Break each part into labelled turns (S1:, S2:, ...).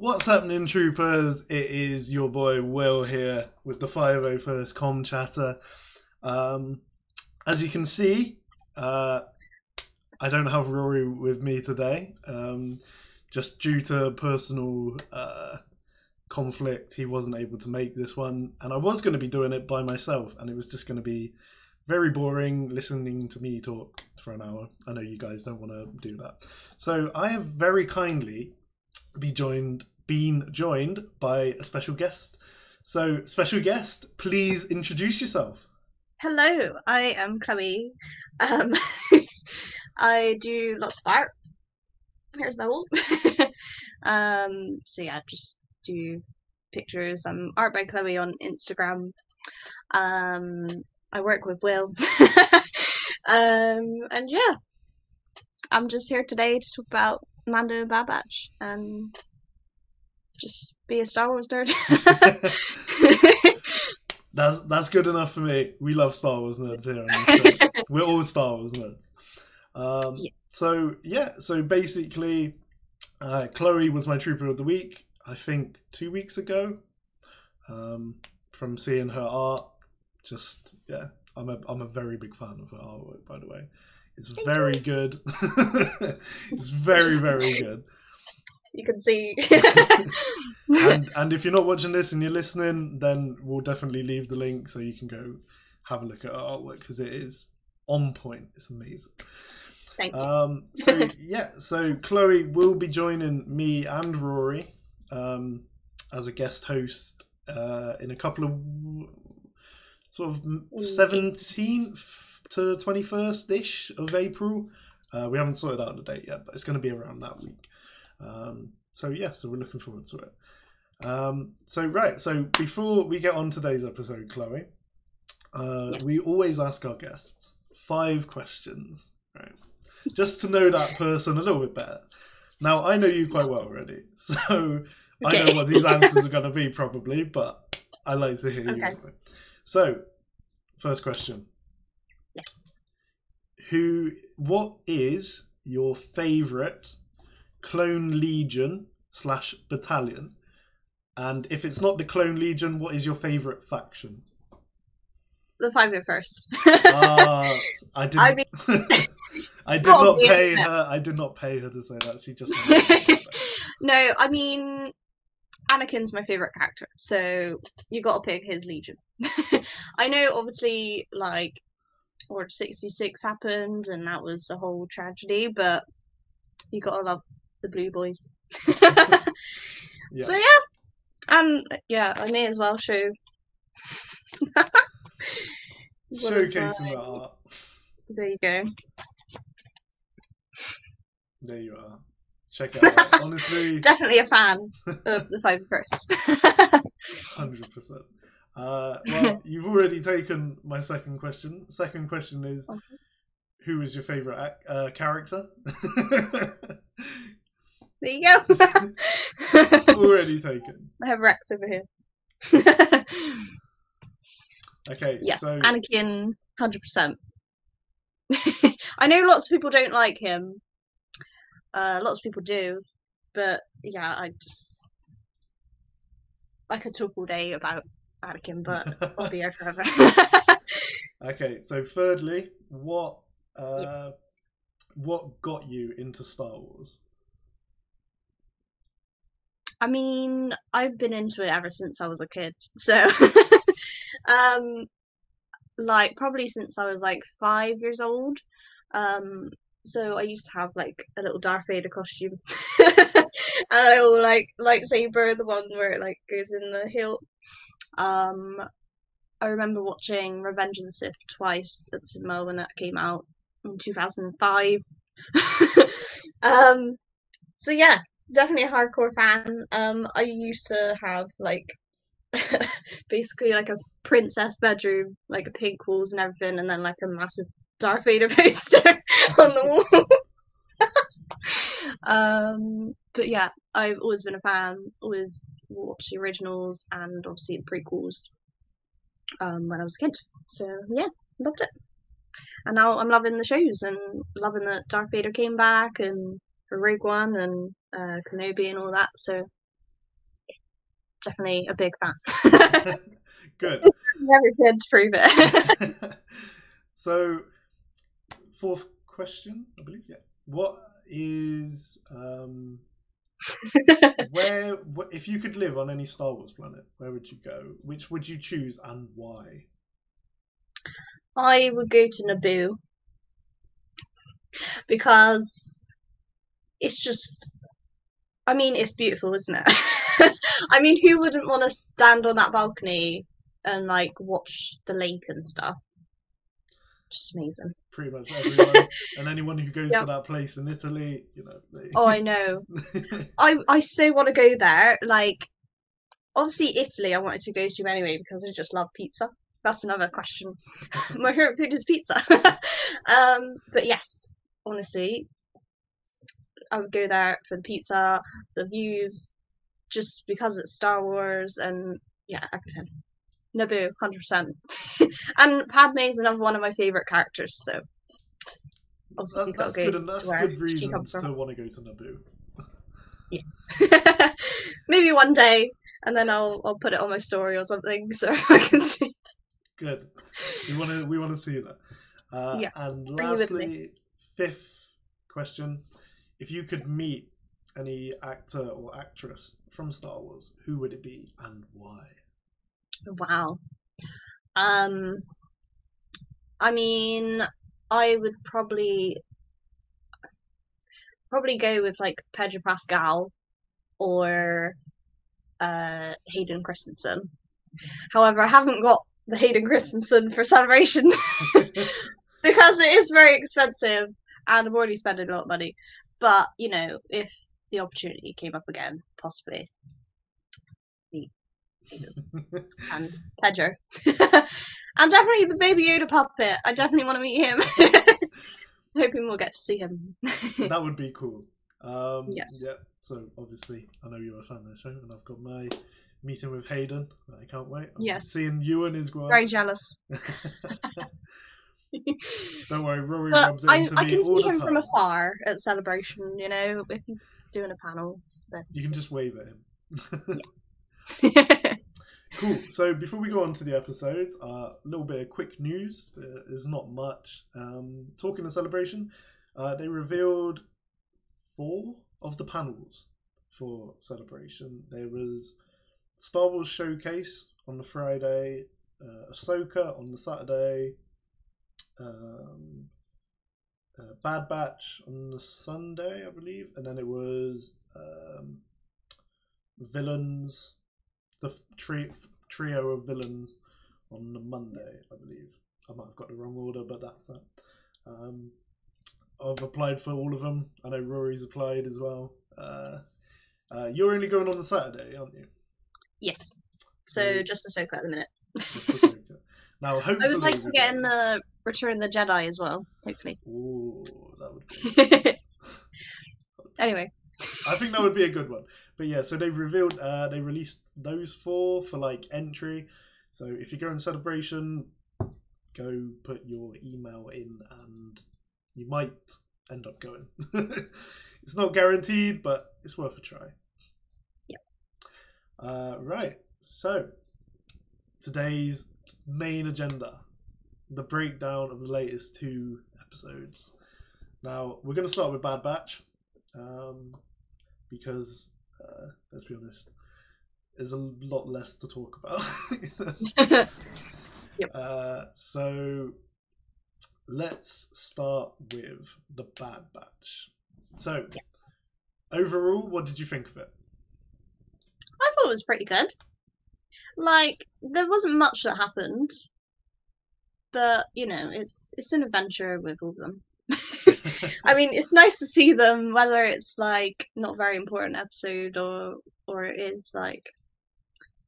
S1: What's happening, troopers? It is your boy Will here with the 501st Com Chatter. Um, as you can see, uh, I don't have Rory with me today. Um, just due to personal uh, conflict, he wasn't able to make this one. And I was going to be doing it by myself, and it was just going to be very boring listening to me talk for an hour. I know you guys don't want to do that. So I have very kindly be joined been joined by a special guest. So special guest, please introduce yourself.
S2: Hello, I am Chloe. Um, I do lots of art. Here's my wall. um, so yeah, just do pictures. I'm art by Chloe on Instagram. Um, I work with Will. um, and yeah, I'm just here today to talk about Mando and Bad Batch and just be a Star Wars nerd.
S1: that's that's good enough for me. We love Star Wars nerds here. We're all Star Wars nerds. Um, yes. So yeah, so basically, uh, Chloe was my trooper of the week. I think two weeks ago. Um, from seeing her art, just yeah, I'm a I'm a very big fan of her artwork. By the way, it's very good. it's very very good
S2: you can see.
S1: and and if you're not watching this and you're listening, then we'll definitely leave the link so you can go have a look at our artwork because it is on point. It's amazing.
S2: Thank you.
S1: Um, so yeah, so Chloe will be joining me and Rory um, as a guest host uh, in a couple of sort of seventeenth to the twenty first ish of April. Uh, we haven't sorted out the date yet, but it's going to be around that week. Um, so yeah, so we're looking forward to it. Um, so right, so before we get on today's episode, Chloe, uh, yes. we always ask our guests five questions, right? Just to know that person a little bit better. Now I know you quite well already, so okay. I know what these answers are going to be probably, but I like to hear okay. you. Anyway. So, first question.
S2: Yes.
S1: Who? What is your favourite Clone Legion slash battalion? And if it's not the Clone Legion, what is your favourite faction?
S2: The Five First.
S1: uh, I did. I, mean, I did not pay her. I did not pay her to say that. She just.
S2: no, I mean, Anakin's my favorite character, so you got to pick his Legion. I know, obviously, like Order sixty six happened, and that was a whole tragedy, but you gotta love the Blue Boys. yeah. So yeah, and yeah, I may as well show.
S1: Showcasing the art.
S2: There you go.
S1: There you are. Check it out. Honestly,
S2: definitely a fan of the Five First.
S1: Hundred percent. Uh, well, you've already taken my second question. Second question is, who is your favorite uh, character?
S2: There you go.
S1: Already taken.
S2: I have Rex over here.
S1: okay.
S2: Yes,
S1: so...
S2: Anakin, hundred percent. I know lots of people don't like him. Uh, lots of people do, but yeah, I just I could talk all day about Anakin, but I'll be here forever.
S1: okay, so thirdly, what uh, yes. what got you into Star Wars?
S2: I mean, I've been into it ever since I was a kid. So, um, like probably since I was like five years old. Um, so I used to have like a little Darth Vader costume, and I will like lightsaber, the one where it like goes in the hilt. Um, I remember watching Revenge of the Sith twice at cinema when that came out in two thousand five. um, so yeah, definitely a hardcore fan. Um, I used to have like basically like a princess bedroom, like a pink walls and everything, and then like a massive Darth Vader poster on the wall. Um, but yeah, I've always been a fan. Always watched the originals and obviously the prequels. Um, when I was a kid, so yeah, loved it. And now I'm loving the shows and loving that Darth Vader came back and Rogue One and uh, Kenobi and all that. So definitely a big fan.
S1: Good.
S2: Everything to prove it.
S1: so, fourth question, I believe. Yeah. What is um, where wh- if you could live on any Star Wars planet, where would you go? Which would you choose and why?
S2: I would go to Naboo because it's just. I mean, it's beautiful, isn't it? I mean, who wouldn't want to stand on that balcony and like watch the lake and stuff? Just amazing.
S1: Pretty much everyone and anyone who goes
S2: Yeah.
S1: to that place in Italy, you know. They...
S2: Oh, I know. I I so want to go there. Like, obviously Italy, I wanted to go to anyway because I just love pizza. That's another question. My favorite food is pizza. um, but yes, honestly, I would go there for the pizza, the views, just because it's Star Wars and yeah, everything. Naboo, hundred percent. And Padme's another one of my favorite characters, so obviously
S1: That's, that's good.
S2: to
S1: That's good reasons to want to go to Naboo.
S2: Yes. Maybe one day, and then I'll I'll put it on my story or something so I can see.
S1: Good. We want to we want to see that. Uh,
S2: Yes,
S1: And
S2: bring you with me.
S1: lastly, fifth question: If you could meet any actor or actress from Star Wars, who would it be and why?
S2: Wow. Um, I mean, I would probably probably go with like Pedro Pascal or uh Hayden Christensen. However, I haven't got the Hayden Christensen for celebration because it is very expensive and I'm already spending a lot of money. But you know, if the opportunity came up again, possibly. And Pedro. and definitely the Baby Yoda puppet. I definitely want to meet him. Hoping we'll get to see him.
S1: that would be cool. Um,
S2: Yes.
S1: Yeah. So obviously, I know you're a fan of the show, and I've got my meeting with Hayden. I can't wait. I'm
S2: Yes.
S1: Seeing Ewan as well.
S2: Very jealous.
S1: Don't worry, Rory
S2: But
S1: rubs it
S2: I,
S1: into
S2: I
S1: me
S2: can see him
S1: time.
S2: from afar at Celebration, you know, if he's doing a panel.
S1: Then you can just wave at him. Cool. So before we go on to the episode, a uh, little bit of quick news. Uh, there's not much. Um, talking of celebration, uh, they revealed four of the panels for celebration. There was Star Wars Showcase on the Friday, uh, Ahsoka on the Saturday, um, uh, Bad Batch on the Sunday, I believe, and then it was um, villains the tri- trio of villains on the Monday, I believe. I might have got the wrong order, but that's that. Um, I've applied for all of them. I know Rory's applied as well. Uh, uh, you're only going on the Saturday, aren't you?
S2: yes. So
S1: Right.
S2: just Ahsoka at the minute.
S1: Just the Ahsoka. now,
S2: I would like to get in the Return of the Jedi as well, hopefully.
S1: Ooh, that would be.
S2: anyway,
S1: I think that would be a good one. But yeah, so they revealed, uh, they released those four for like entry. So if you go in celebration, go put your email in, and you might end up going. it's not guaranteed, but it's worth a try.
S2: Yep.
S1: Uh, right. So today's main agenda: the breakdown of the latest two episodes. Now we're going to start with Bad Batch, um, because uh, let's be honest, there's a lot less to talk about.
S2: Yep.
S1: uh, so let's start with the Bad Batch. So
S2: yes.
S1: overall, what did you think of it?
S2: I thought it was pretty good. Like there wasn't much that happened, but you know, it's it's an adventure with all of them. I mean, it's nice to see them, whether it's like not very important episode or or it is like,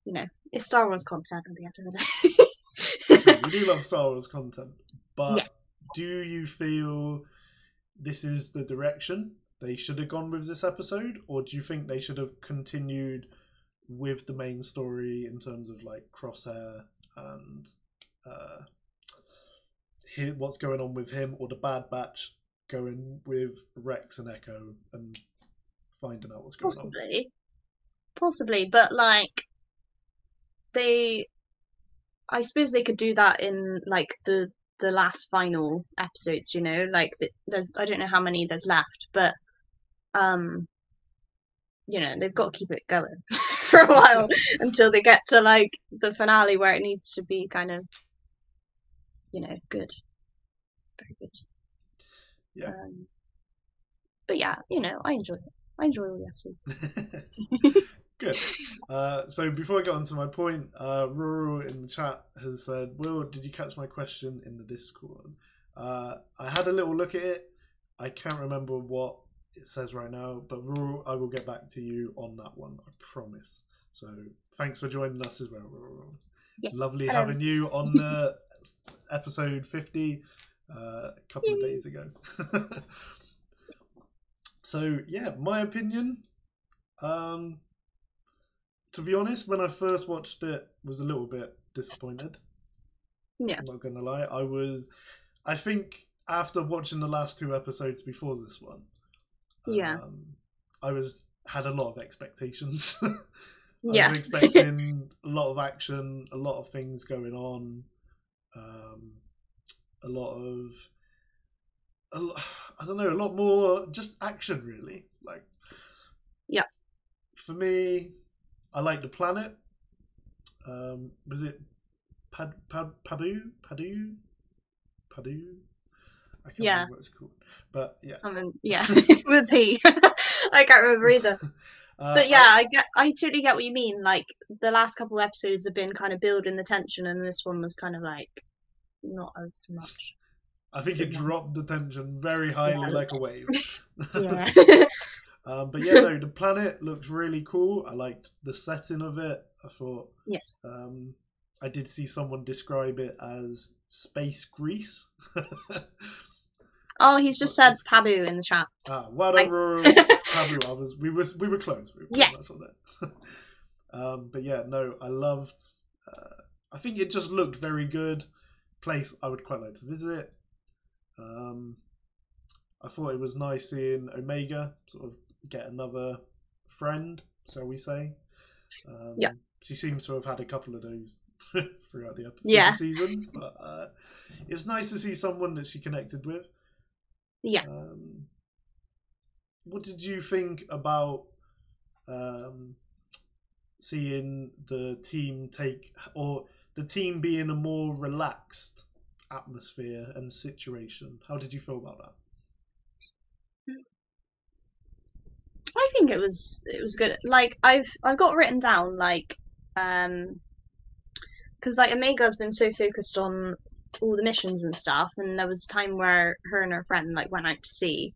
S2: you know, it's Star Wars content at the end of the day.
S1: we do love Star Wars content, but
S2: Yes.
S1: do you feel this is the direction they should have gone with this episode, or do you think they should have continued with the main story in terms of like Crosshair and uh, what's going on with him, or the Bad Batch going with Rex and Echo and finding out what's going on?
S2: Possibly, possibly, but like they I suppose they could do that in like the the last final episodes, you know, like there's I don't know how many there's left, but um you know, they've got to keep it going for a while until they get to like the finale where it needs to be kind of you know, good. Very good.
S1: Yeah.
S2: Um, but yeah, you know, I enjoy it. I enjoy all the episodes.
S1: Good. Uh, so before I get on to my point, uh, Rural in the chat has said, "Will, did you catch my question in the Discord?" Uh, I had a little look at it. I can't remember what it says right now, but Rural, I will get back to you on that one. I promise. So thanks for joining us as well, Rural.
S2: Yes.
S1: Lovely
S2: hello.
S1: having you on the episode 50 uh, a couple of days ago. so, yeah, my opinion. Um, to be honest, when I first watched it, was a little bit disappointed.
S2: Yeah.
S1: I'm not gonna lie. I was. I think after watching the last two episodes before this one,
S2: Yeah.
S1: um, I was had a lot of expectations. I
S2: Yeah.
S1: was expecting a lot of action, a lot of things going on, um, a lot of, a lo- I don't know, a lot more just action really. Like,
S2: Yeah.
S1: For me, I like the planet. Um, was it Pad Pad Padu Padu Padu? I can't
S2: Yeah.
S1: remember what it's called, but yeah.
S2: Something, yeah, with P. I can't remember either.
S1: Uh,
S2: But yeah, I get, I totally get what you mean. Like the last couple episodes have been kind of building the tension, and this one was kind of like not as much.
S1: I, think it dropped the tension very highly
S2: Yeah.
S1: like a wave.
S2: Yeah,
S1: um, but yeah, no, the planet looks really cool. I liked the setting of it. I thought
S2: yes,
S1: um, I did see someone describe it as space Greece.
S2: Oh, he's just said Pabu in the chat.
S1: ah, done, Rural. Pablo, I was we were we were close. We were
S2: Yes.
S1: that. um, but yeah, no, I loved. Uh, I think it just looked very good. Place I would quite like to visit. Um, I thought it was nice seeing Omega sort of get another friend, shall we say? Um,
S2: Yeah.
S1: She seems to have had a couple of those throughout the,
S2: Yeah.
S1: seasons, but uh, it was nice to see someone that she connected with.
S2: Yeah.
S1: Um, what did you think about um, seeing the team take or the team be in a more relaxed atmosphere and situation? How did you feel about that?
S2: I think it was it was good. Like I've I've got written down like um because like Omega's been so focused on all the missions and stuff, and there was a time where her and her friend like went out to sea,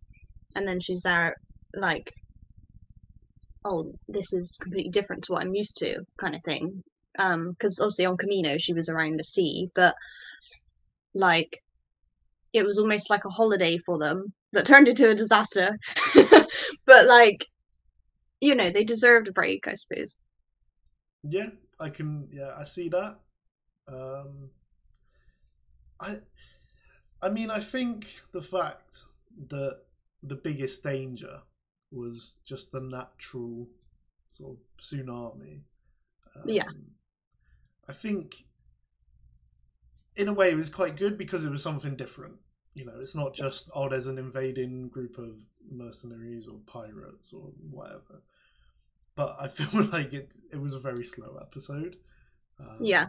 S2: and then she's there like, oh, this is completely different to what I'm used to, kind of thing. Um, because obviously on Kamino she was around the sea, but like it was almost like a holiday for them that turned into a disaster. but like, you know, they deserved a break, I suppose.
S1: Yeah, I can. Yeah, I see that. Um, I, I mean, I think the fact that the biggest danger was just the natural sort of tsunami. Um,
S2: Yeah.
S1: I think, in a way, it was quite good because it was something different. You know, it's not just oh, there's an invading group of mercenaries or pirates or whatever. But I feel like it it was a very slow episode. Um,
S2: Yeah.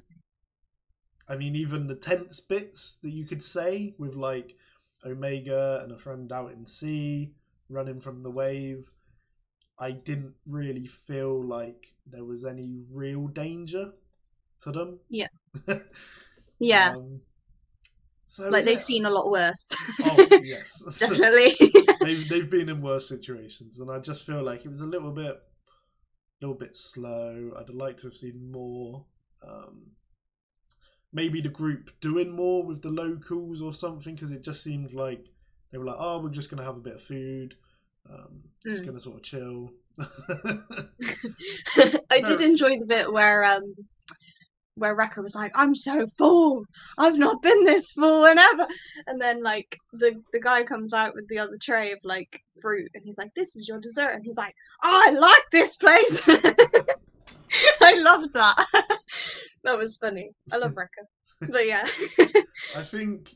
S1: I mean, even the tense bits that you could say with like Omega and a friend out in sea running from the wave, I didn't really feel like there was any real danger to them.
S2: Yeah. Yeah.
S1: Um, so
S2: like
S1: yeah.
S2: they've seen a lot worse.
S1: Oh yes,
S2: Definitely.
S1: they've they've been in worse situations, and I just feel like it was a little bit, a little bit slow. I'd like to have seen more. Um, maybe the group doing more with the locals or something, because it just seemed like they were like, "Oh, we're just gonna have a bit of food, um, just
S2: Mm.
S1: gonna sort of chill."
S2: I did enjoy the bit where um where Wrecker was like, I'm so full. I've not been this full in ever and then like the the guy comes out with the other tray of like fruit and he's like, This is your dessert and he's like, oh, I like this place I loved that. that was funny. I love Wrecker. But yeah.
S1: I think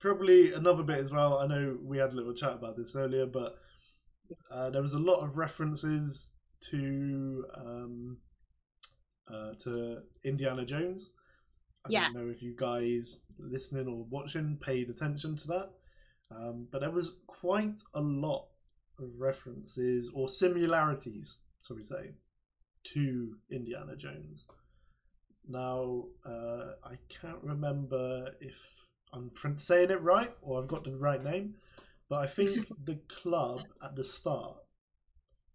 S1: probably another bit as well. I know we had a little chat about this earlier, but uh, there was a lot of references to um, uh, to Indiana Jones. I
S2: Yeah.
S1: don't know if you guys listening or watching paid attention to that, um, but there was quite a lot of references or similarities, shall we say, to Indiana Jones. Now, uh, I can't remember if I'm saying it right or I've got the right name, but I think the club at the start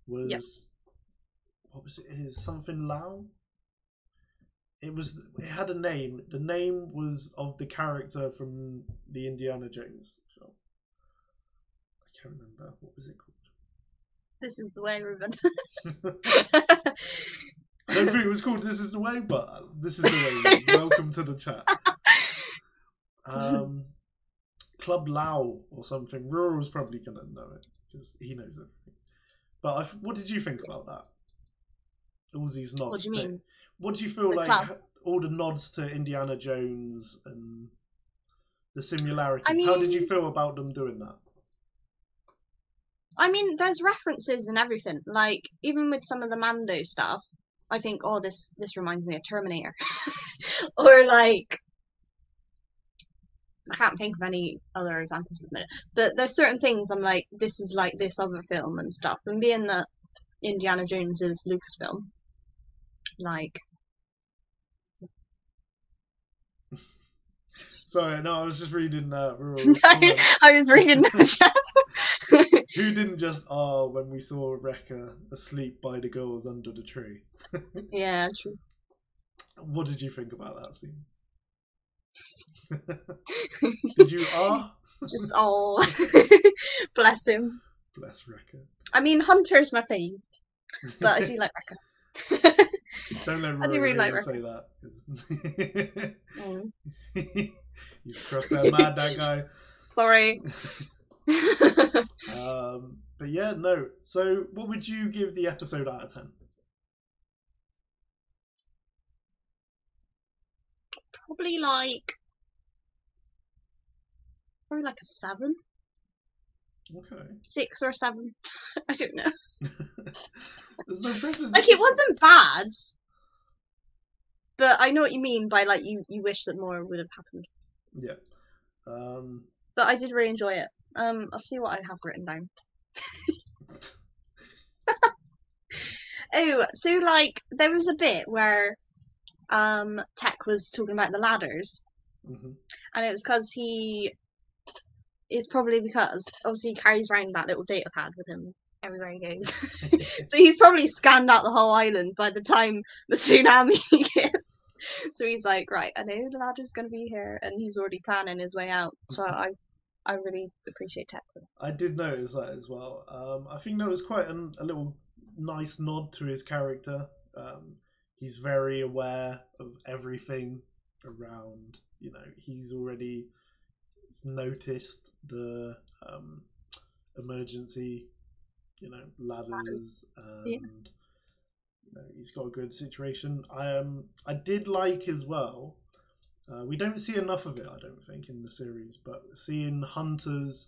S1: was
S2: Yep.
S1: what was it? Is something Lao? It was. It had a name. The name was of the character from the Indiana Jones film. I can't remember what was it called.
S2: this is the way, Ruben.
S1: I don't think it was called "This Is the Way," but this is the way. Welcome to the chat. Um, Club Lao or something. Rural's probably gonna know it because he knows everything. But I, what did you think about that? All these nods.
S2: What do you
S1: to-
S2: mean?
S1: What do you feel
S2: The
S1: like?
S2: club?
S1: All the nods to Indiana Jones and the similarities.
S2: I
S1: How did you feel about them doing that?
S2: I mean, there's references and everything. Like even with some of the Mando stuff, I think, oh, this this reminds me of Terminator, or like I can't think of any other examples at the minute. But there's certain things I'm like, this is like this other film and stuff. And being that Indiana Jones is Lucasfilm, like
S1: Sorry, no, I was just reading uh, Rural's
S2: I,
S1: comment.
S2: I was reading the chat.
S1: Who didn't just ah when we saw Wrecker asleep by the girls under the tree?
S2: yeah, true.
S1: What did you think about that scene? did you ah?
S2: Just oh, bless him.
S1: Bless Wrecker.
S2: I mean, Hunter's my fave, but I do like Wrecker.
S1: Don't let
S2: I do really like
S1: you say that.
S2: Mm,
S1: He's crossed that mad, that guy.
S2: sorry.
S1: Um, but yeah, no. So, what would you give the episode out of ten?
S2: probably like, probably like a seven,
S1: Okay.
S2: six or seven. I don't know.
S1: No.
S2: Like it wasn't bad, but I know what you mean by like you you wish that more would have happened.
S1: Yeah. Um,
S2: But I did really enjoy it. Um, I'll see what I have written down. Oh, so like there was a bit where um Tech was talking about the ladders,
S1: mhm.
S2: and it was because he is probably because obviously he carries around that little data pad with him everywhere he goes. so he's probably scanned out the whole island by the time the tsunami hits. So he's like, right, I know the ladder's gonna be here, and he's already planning his way out. So I, I really appreciate Tech.
S1: I did notice that as well. Um, I think that was quite an, a little nice nod to his character. Um, he's very aware of everything around. You know, he's already noticed the um, emergency, you know, ladders, and
S2: Yeah.
S1: you know, he's got a good situation. I um, I did like as well. Uh, we don't see enough of it, I don't think, in the series, but seeing Hunter's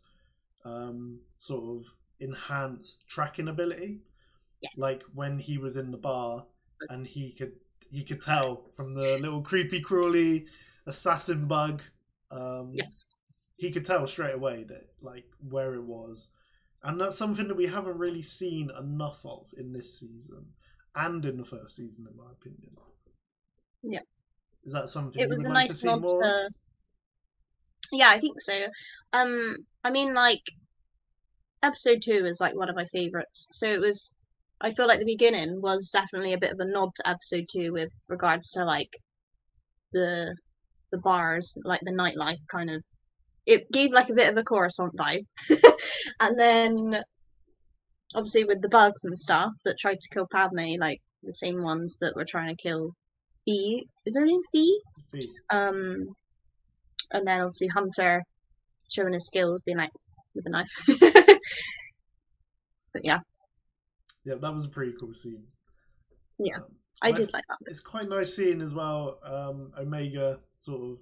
S1: um, sort of enhanced tracking ability,
S2: Yes.
S1: like when he was in the bar and he could he could tell from the little creepy crawly assassin bug. Um,
S2: yes.
S1: He could tell straight away that like where it was, and that's something that we haven't really seen enough of in this season and in the first season, in my opinion.
S2: Yeah.
S1: Is that something
S2: It was a nice nod to. Yeah, I think so. Um, I mean, like, episode two is like one of my favorites. So it was. I feel like the beginning was definitely a bit of a nod to episode two with regards to like the the bars, like the nightlife kind of. It gave like a bit of a Coruscant vibe, and then obviously with the bugs and stuff that tried to kill Padme, like the same ones that were trying to kill Phee. Is her name Phee?
S1: Phee.
S2: Um, and then obviously Hunter showing his skills, being like with a knife. but yeah,
S1: Yeah, that was a pretty cool scene.
S2: Yeah.
S1: Um,
S2: I
S1: Right.
S2: did like that.
S1: it's quite nice seeing as well um, Omega sort of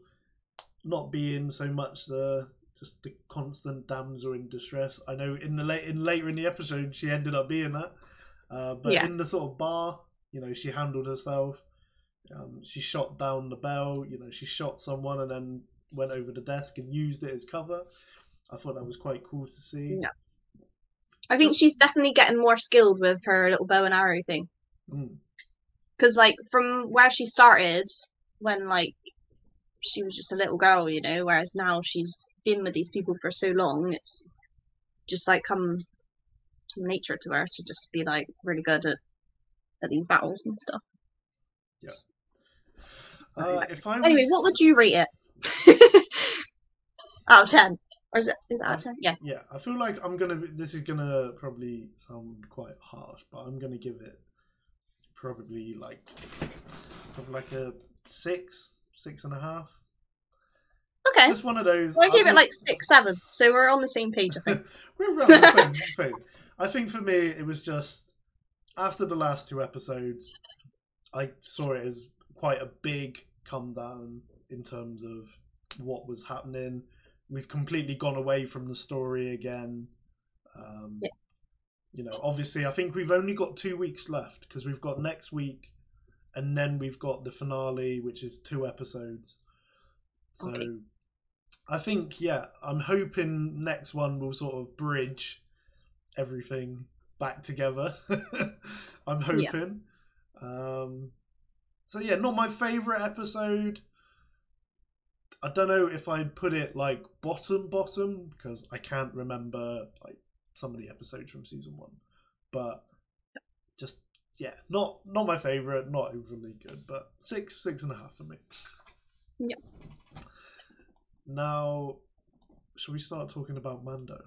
S1: not being so much the just the constant damsel in distress. I know in the late in later in the episode she ended up being that, uh, but
S2: Yeah.
S1: in the sort of bar, you know, she handled herself. Um, she shot down the bell. You know, she shot someone and then went over the desk and used it as cover. I thought that was quite cool to see.
S2: Yeah. I think she's definitely getting more skilled with her little bow and arrow thing.
S1: Mm.
S2: Because, like, from where she started, when, like, she was just a little girl, you know, whereas now she's been with these people for so long, it's just, like, come nature to her to just be, like, really good at, at these battles and stuff.
S1: Yeah.
S2: So,
S1: Uh, if I was,
S2: Anyway, what would you rate it? out of 10. Or is it, is it out of 10? Yes.
S1: Yeah, I feel like I'm gonna. be- This is gonna probably sound quite harsh, but I'm gonna give it probably like probably like a six, six and a half.
S2: Okay.
S1: Just one of those.
S2: So I gave it like 6, 7. So we're on the same page, I think.
S1: We're around the same thing. I think for me, it was just after the last two episodes, I saw it as quite a big come down in terms of what was happening. We've completely gone away from the story again. Um,
S2: Yeah.
S1: You know, obviously, I think we've only got two weeks left because we've got next week, and then we've got the finale, which is two episodes. So,
S2: Okay.
S1: I think yeah, I'm hoping next one will sort of bridge everything back together. I'm
S2: Yeah.
S1: hoping. Um, so yeah, not my favorite episode. I don't know if I'd put it like bottom bottom because I can't remember like some of the episodes from season one, but just yeah, not not my favorite, not overly good, but six six and a half for me.
S2: Yep.
S1: Now, shall we start talking about Mando?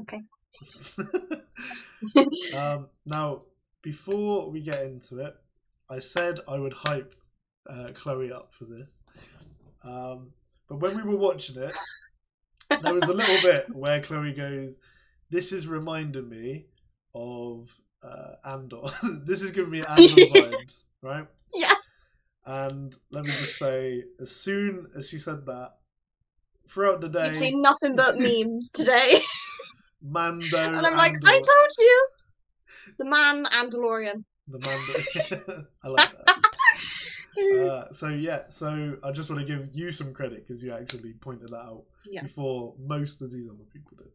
S2: Okay.
S1: um, now, before we get into it, I said I would hype uh, Chloe up for this. Um, but when we were watching it, there was a little bit where Chloe goes, "This is reminding me of uh, Andor. this is giving me Andor vibes, right?"
S2: Yeah.
S1: And let me just say, as soon as she said that, throughout the day,
S2: You've seen nothing but memes today.
S1: Mando,
S2: and I'm like,
S1: Andor,
S2: I told you! The man and DeLorean.
S1: the Mando. I like that. Uh, so yeah, so I just want to give you some credit because you actually pointed that out
S2: yes.
S1: before most of these other people did.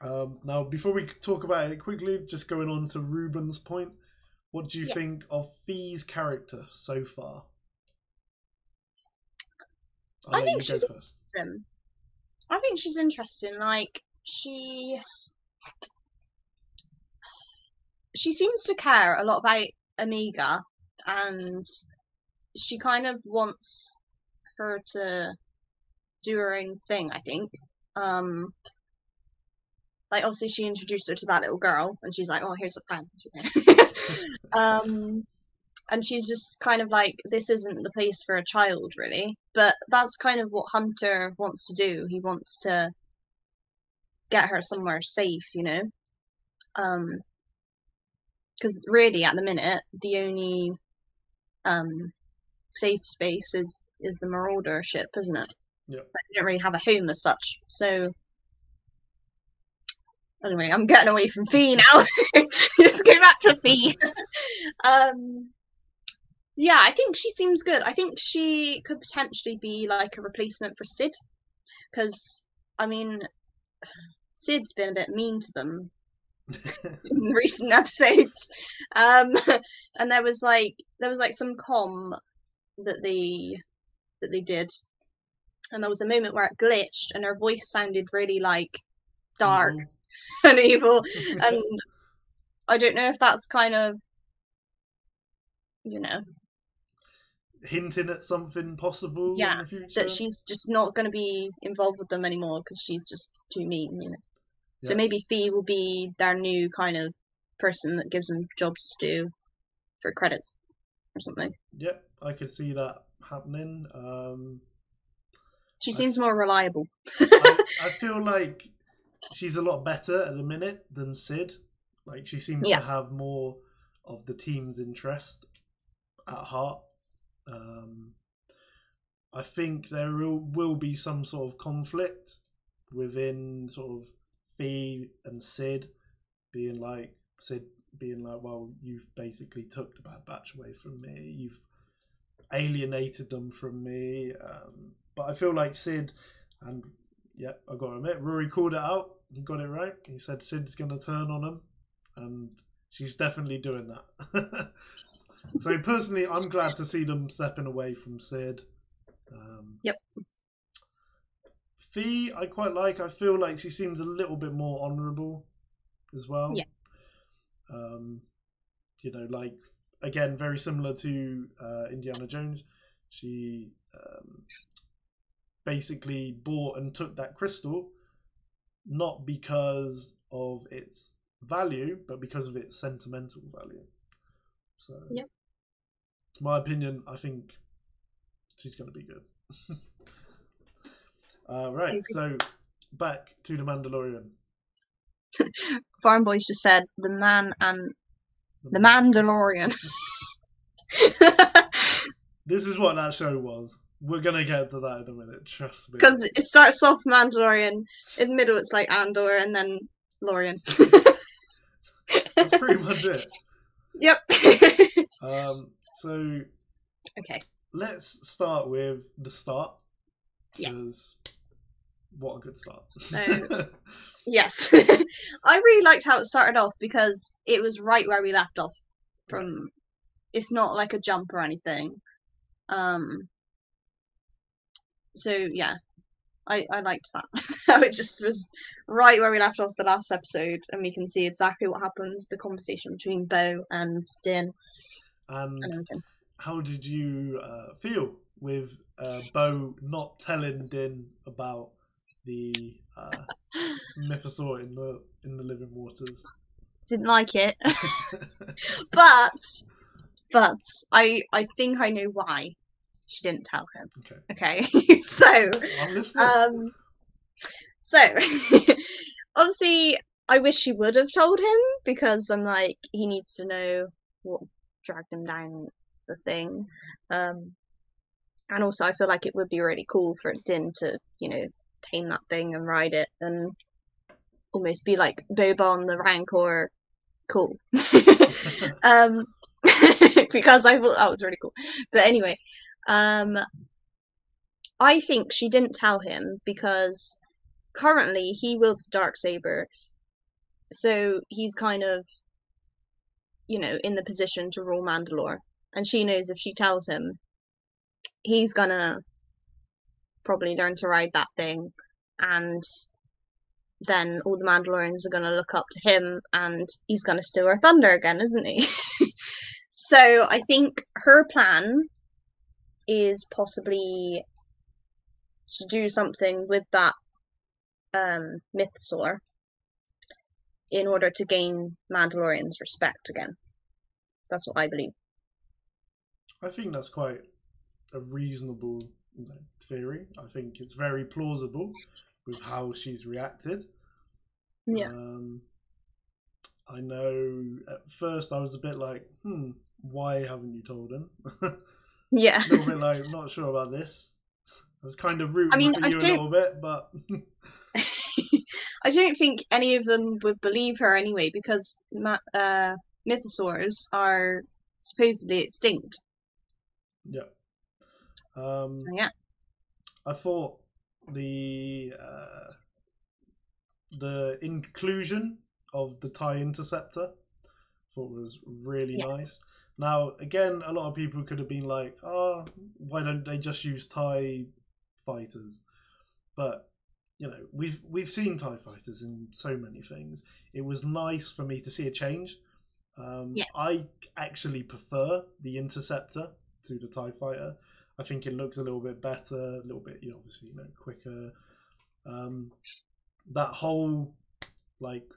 S1: Um, now, before we talk about it quickly, just going on to Ruben's point, what do you
S2: Yes.
S1: think of Phee's character so far? I'll
S2: I think she's-
S1: first.
S2: Um, I think she's interesting. Like, she. She seems to care a lot about Omega, and she kind of wants her to do her own thing, I think. Um, like obviously she introduced her to that little girl and she's like, Oh, here's a plan. um and she's just kind of like, This isn't the place for a child really. But that's kind of what Hunter wants to do. He wants to get her somewhere safe, you know? Um because really at the minute the only um safe space is is the marauder ship isn't it
S1: Yeah.
S2: Like, they don't really have a home as such so anyway i'm getting away from Phee now. Let's go back to Phee. Um yeah i think she seems good. I think she could potentially be like a replacement for Cid because i mean Cid's been a bit mean to them in recent episodes. Um, and there was like there was like some com that they that they did, and there was a moment where it glitched, and her voice sounded really like dark and evil, and I don't know if that's kind of you know
S1: Hinting at something possible
S2: Yeah,
S1: in the future.
S2: that she's just not going to be involved with them anymore because she's just too mean, you know. So maybe Phee will be their new kind of person that gives them jobs to do for credits or something.
S1: Yep, I could see that happening. Um,
S2: She
S1: I-
S2: seems more reliable.
S1: I, I feel like she's a lot better at the minute than Cid. Like she seems
S2: Yeah.
S1: to have more of the team's interest at heart. Um, I think there will, will be some sort of conflict within sort of Phee and Cid being like Cid being like, well, you've basically took the Bad Batch away from me. You've alienated them from me. Um, but I feel like Cid and yeah, I got to admit, Rory called it out. He got it right. He said Cid's going to turn on him, and she's definitely doing that. so personally, I'm glad to see them stepping away from Sid. Um,
S2: Yep.
S1: Phee, I quite like. I feel like she seems a little bit more honourable as well.
S2: Yeah.
S1: Um, you know, like again, very similar to uh, Indiana Jones. She um, basically bought and took that crystal not because of its value, but because of its sentimental value. So,
S2: Yep.
S1: my opinion, I think she's going to be good. uh, right, so back to the Mandalorian.
S2: Farm Boys just said the man and the Mandalorian.
S1: This is what that show was. We're gonna get to that in a minute. Trust me.
S2: Because it starts off Mandalorian, in the middle it's like Andor, and then Lorian.
S1: that's pretty much it.
S2: yep.
S1: Um, so
S2: okay.
S1: let's start with the start.
S2: Yes.
S1: What a good start.
S2: So- Yes. I really liked how it started off because it was right where we left off from it's not like a jump or anything. Um so yeah. I, I liked that. How it just was right where we left off the last episode and we can see exactly what happens, the conversation between Bo and Din and
S1: and
S2: everything.
S1: how did you uh, feel with uh, Bo not telling Din about the uh, mythosaur in the in the living waters?
S2: Didn't like it. but but I I think I know why she didn't tell him.
S1: okay,
S2: Okay. so Um, so obviously, I wish she would have told him because I'm like, he needs to know what dragged him down the thing. Um, and also, I feel like it would be really cool for Din to, you know, tame that thing and ride it and almost be like Boba on the Rancor. Cool. um, because I thought that was really cool. But anyway, um, I think she didn't tell him because currently he wields dark saber, so he's kind of, you know, in the position to rule Mandalore, and she knows if she tells him, he's gonna probably learn to ride that thing, and then all the Mandalorians are gonna look up to him, and he's gonna steal her thunder again, isn't he? so I think her plan is possibly to do something with that um mythosaur in order to gain Mandalorian's respect again. That's what I believe.
S1: I think that's quite a reasonable you know, theory. I think it's very plausible with how she's reacted.
S2: Yeah.
S1: Um, I know at first I was a bit like, hmm, why haven't you told him? a
S2: Yeah.
S1: little bit like, not sure about this. I was kind of rooting
S2: I mean,
S1: for
S2: I
S1: you a
S2: don't-
S1: little bit, but
S2: I don't think any of them would believe her anyway because ma- uh, mythosaurs are supposedly extinct.
S1: yeah. Um,
S2: So yeah.
S1: I thought the uh, the inclusion of the tie interceptor thought was really
S2: Yes.
S1: nice. Now, again, a lot of people could have been like, "Oh, why don't they just use tie fighters?" But you know, we've we've seen tie fighters in so many things. It was nice for me to see a change. Um,
S2: Yeah.
S1: I actually prefer the interceptor to the tie fighter. I think it looks a little bit better, a little bit, you know, obviously, you know, quicker. Um, that whole like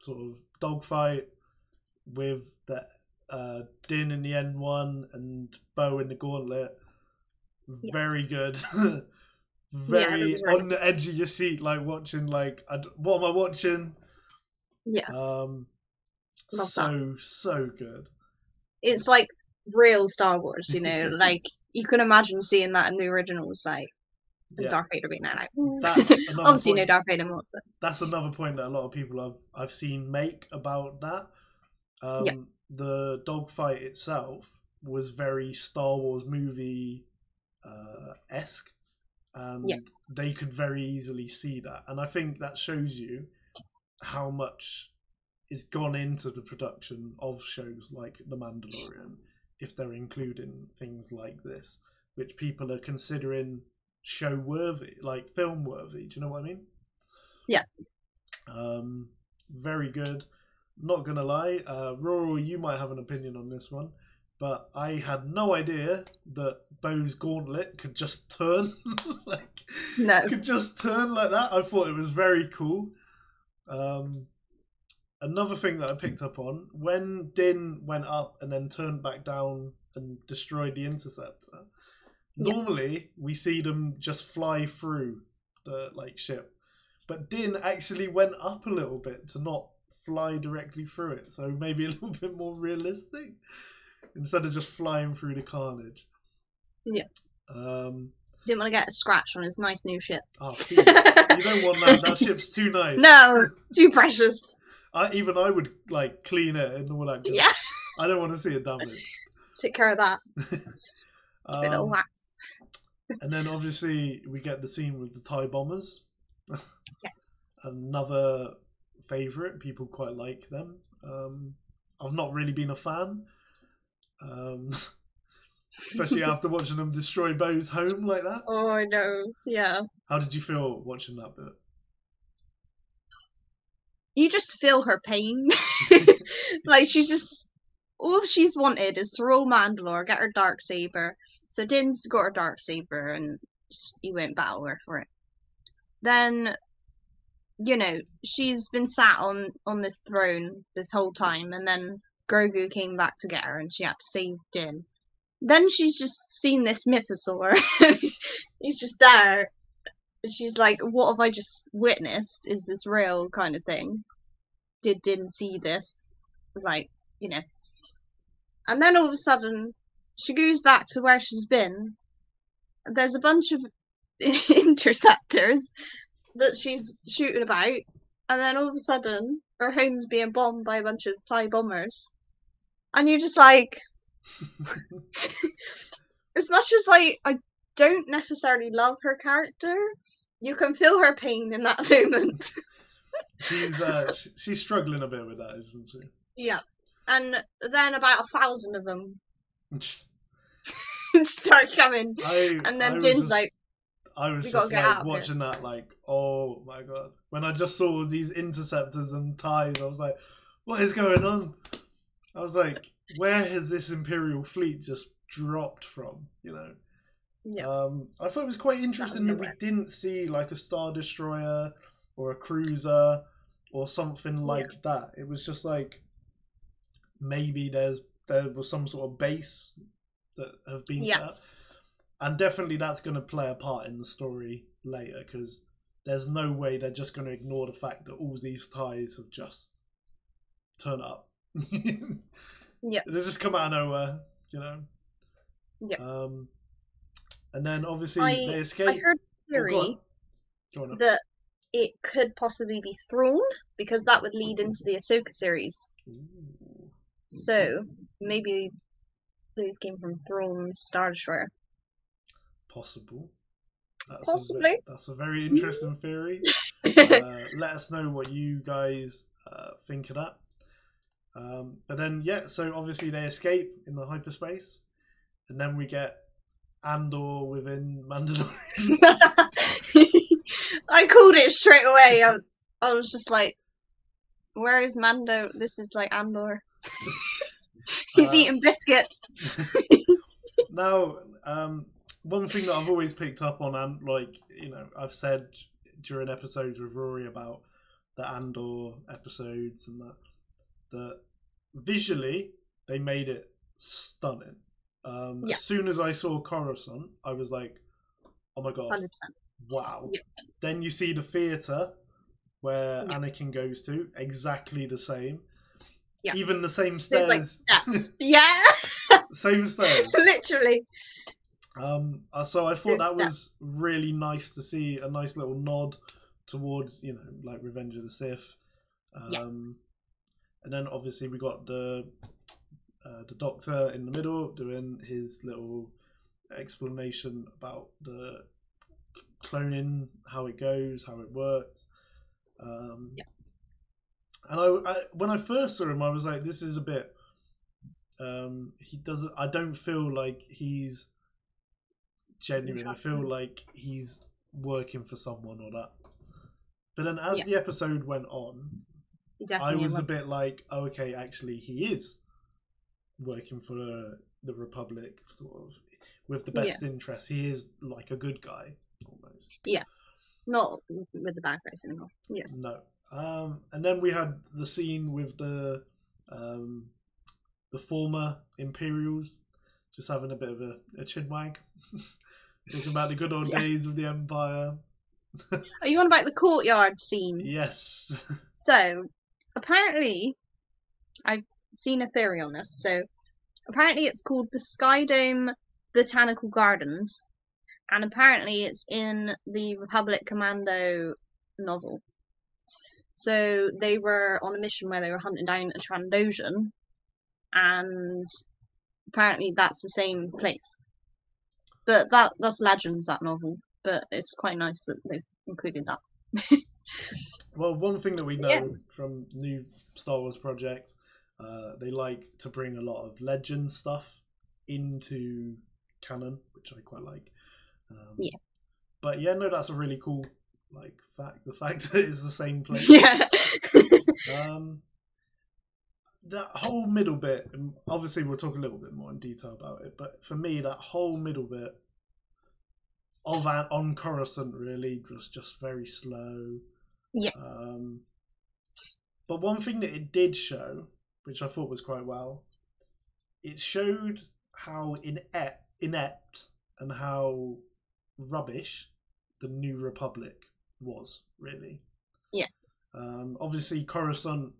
S1: sort of dogfight with the uh, Din in the N one and Bo in the Gauntlet,
S2: Yes.
S1: very good. very
S2: really
S1: on the edge of your seat, like watching like I what am I watching?
S2: Yeah.
S1: Um,
S2: Love that.
S1: so so good.
S2: It's like real Star Wars, you know. like you can imagine seeing that in the originals, like
S1: Yeah.
S2: Darth Vader being there, like "Ooh."
S1: That's another
S2: obviously no
S1: point.
S2: Darth Vader more, but
S1: That's another point that a lot of people I've I've seen make about that. Um,
S2: Yeah.
S1: The dogfight itself was very Star Wars movie uh, esque, and
S2: Yes.
S1: they could very easily see that. And I think that shows you how much is gone into the production of shows like The Mandalorian, if they're including things like this, which people are considering show worthy, like film worthy. Do you know what I mean?
S2: Yeah.
S1: Um, very good. Not gonna lie, uh, Rural, you might have an opinion on this one, but I had no idea that Bo's gauntlet could just turn, like
S2: no.
S1: could just turn like that. I thought it was very cool. Um, another thing that I picked up on when Din went up and then turned back down and destroyed the interceptor.
S2: Yeah.
S1: Normally, we see them just fly through the like ship, but Din actually went up a little bit to not fly directly through it, so maybe a little bit more realistic instead of just flying through the carnage.
S2: Yeah.
S1: Um.
S2: Didn't want to get a scratch on his nice new ship.
S1: Oh, you don't want that. That ship's too nice.
S2: no, too precious.
S1: I, even I would like clean it and all that.
S2: Yeah,
S1: I don't want to see it damaged.
S2: take care of that.
S1: Um,
S2: wax.
S1: and then obviously we get the scene with the TIE bombers.
S2: Yes.
S1: Another favorite. People quite like them. Um, I've not really been a fan. Um, especially after watching them destroy Bo's home like that.
S2: Oh, I know. Yeah.
S1: How did you feel watching that bit?
S2: You just feel her pain. like she's just all she's wanted is to rule Mandalore, get her dark saber. So Din's got her dark saber, and he won't battle her for it. Then, you know, she's been sat on on this throne this whole time, and then Grogu came back to get her, and she had to save Din. Then she's just seen this mythosaur. He's just there. She's like, "What have I just witnessed? Is this real?" kind of thing. Did Din see this? Like, you know. And then all of a sudden, she goes back to where she's been. There's a bunch of interceptors that she's shooting about, and then all of a sudden, her home's being bombed by a bunch of TIE bombers. And you're just like, as much as like I don't necessarily love her character, you can feel her pain in that moment.
S1: She's uh, she's struggling a bit with that, isn't she?
S2: yeah. And then about a thousand of them start coming.
S1: I,
S2: And then Din's
S1: just-
S2: like,
S1: I was
S2: "We
S1: just like
S2: out of here."
S1: watching that, like, oh my god! When I just saw these interceptors and ties, I was like, what is going on? I was like, where has this Imperial fleet just dropped from? You know.
S2: Yeah.
S1: Um, I thought it was quite interesting that we didn't see like a star destroyer or a cruiser or something like that. It was just like maybe there's there was some sort of base that have been
S2: Yeah.
S1: set up, and definitely that's going to play a part in the story later because there's no way they're just going to ignore the fact that all these ties have just turned up.
S2: yeah,
S1: they just come out of nowhere, you know.
S2: Yeah.
S1: Um, and then obviously
S2: I-
S1: they escape.
S2: I heard
S1: Oh, go on.
S2: theory
S1: Go on.
S2: that it could possibly be Thrawn because that would lead into the Ahsoka series.
S1: Ooh.
S2: So maybe those came from Thrawn's Star Destroyer.
S1: Possible. That's
S2: Possibly.
S1: A, that's a very interesting theory. uh, let us know what you guys uh, think of that. Um, but then, yeah, so obviously they escape in the hyperspace, and then we get Andor within Mandalorian.
S2: I called it straight away. I, I was just like, "Where is Mando? This is like Andor. He's
S1: Uh,
S2: eating biscuits."
S1: now, um, one thing that I've always picked up on, and like you know, I've said during episodes with Rory about the Andor episodes and that, that visually they made it stunning. Um,
S2: Yeah.
S1: As soon as I saw Coruscant, I was like, "Oh my god,
S2: Hundred percent.
S1: wow!"
S2: Yeah.
S1: Then you see the theater where
S2: Yeah.
S1: Anakin goes to, exactly the same.
S2: Yeah.
S1: Even the same
S2: There's like
S1: stairs.
S2: steps. yeah,
S1: same stairs.
S2: literally.
S1: Um, uh, so I thought that was really nice to see a nice little nod towards you know like Revenge of the Sith. Um,
S2: Yes.
S1: And then obviously we got the uh, the Doctor in the middle doing his little explanation about the cloning, how it goes, how it works. Um,
S2: Yeah.
S1: And I, I, when I first saw him, I was like, this is a bit. Um, he doesn't. I don't feel like he's genuine. I feel like he's working for someone or that. But then, as
S2: Yeah.
S1: the episode went on, I was a bit like, oh, okay, actually, he is working for the Republic, sort of, with the
S2: Yeah.
S1: best interest. He is like a good guy, almost. Yeah.
S2: Not with the bad guys anymore. Yeah.
S1: No. Um, and then we had the scene with the um, the former Imperials just having a bit of a, a chin wag, talking about the good old
S2: Yeah.
S1: days of the Empire.
S2: Are you on about the courtyard scene?
S1: Yes.
S2: So, apparently, I've seen a theory on this. So, apparently, it's called the Skydome Botanical Gardens, and apparently, it's in the Republic Commando novel. So, they were on a mission where they were hunting down a Trandoshan, and apparently, that's the same place. But that that's Legends, that novel. But it's quite nice that they've included that.
S1: Well, one thing that we know
S2: Yeah.
S1: from new Star Wars projects, uh, they like to bring a lot of legend stuff into canon, which I quite like. Um,
S2: Yeah.
S1: But yeah, no, that's a really cool like fact. The fact that it's the same place.
S2: yeah.
S1: Um, that whole middle bit, and obviously we'll talk a little bit more in detail about it, but for me, that whole middle bit of an, on Coruscant really was just very slow.
S2: yes.
S1: Um, but one thing that it did show, which I thought was quite well, it showed how inept, inept and how rubbish the New Republic was, really.
S2: Yeah.
S1: Um, obviously, Coruscant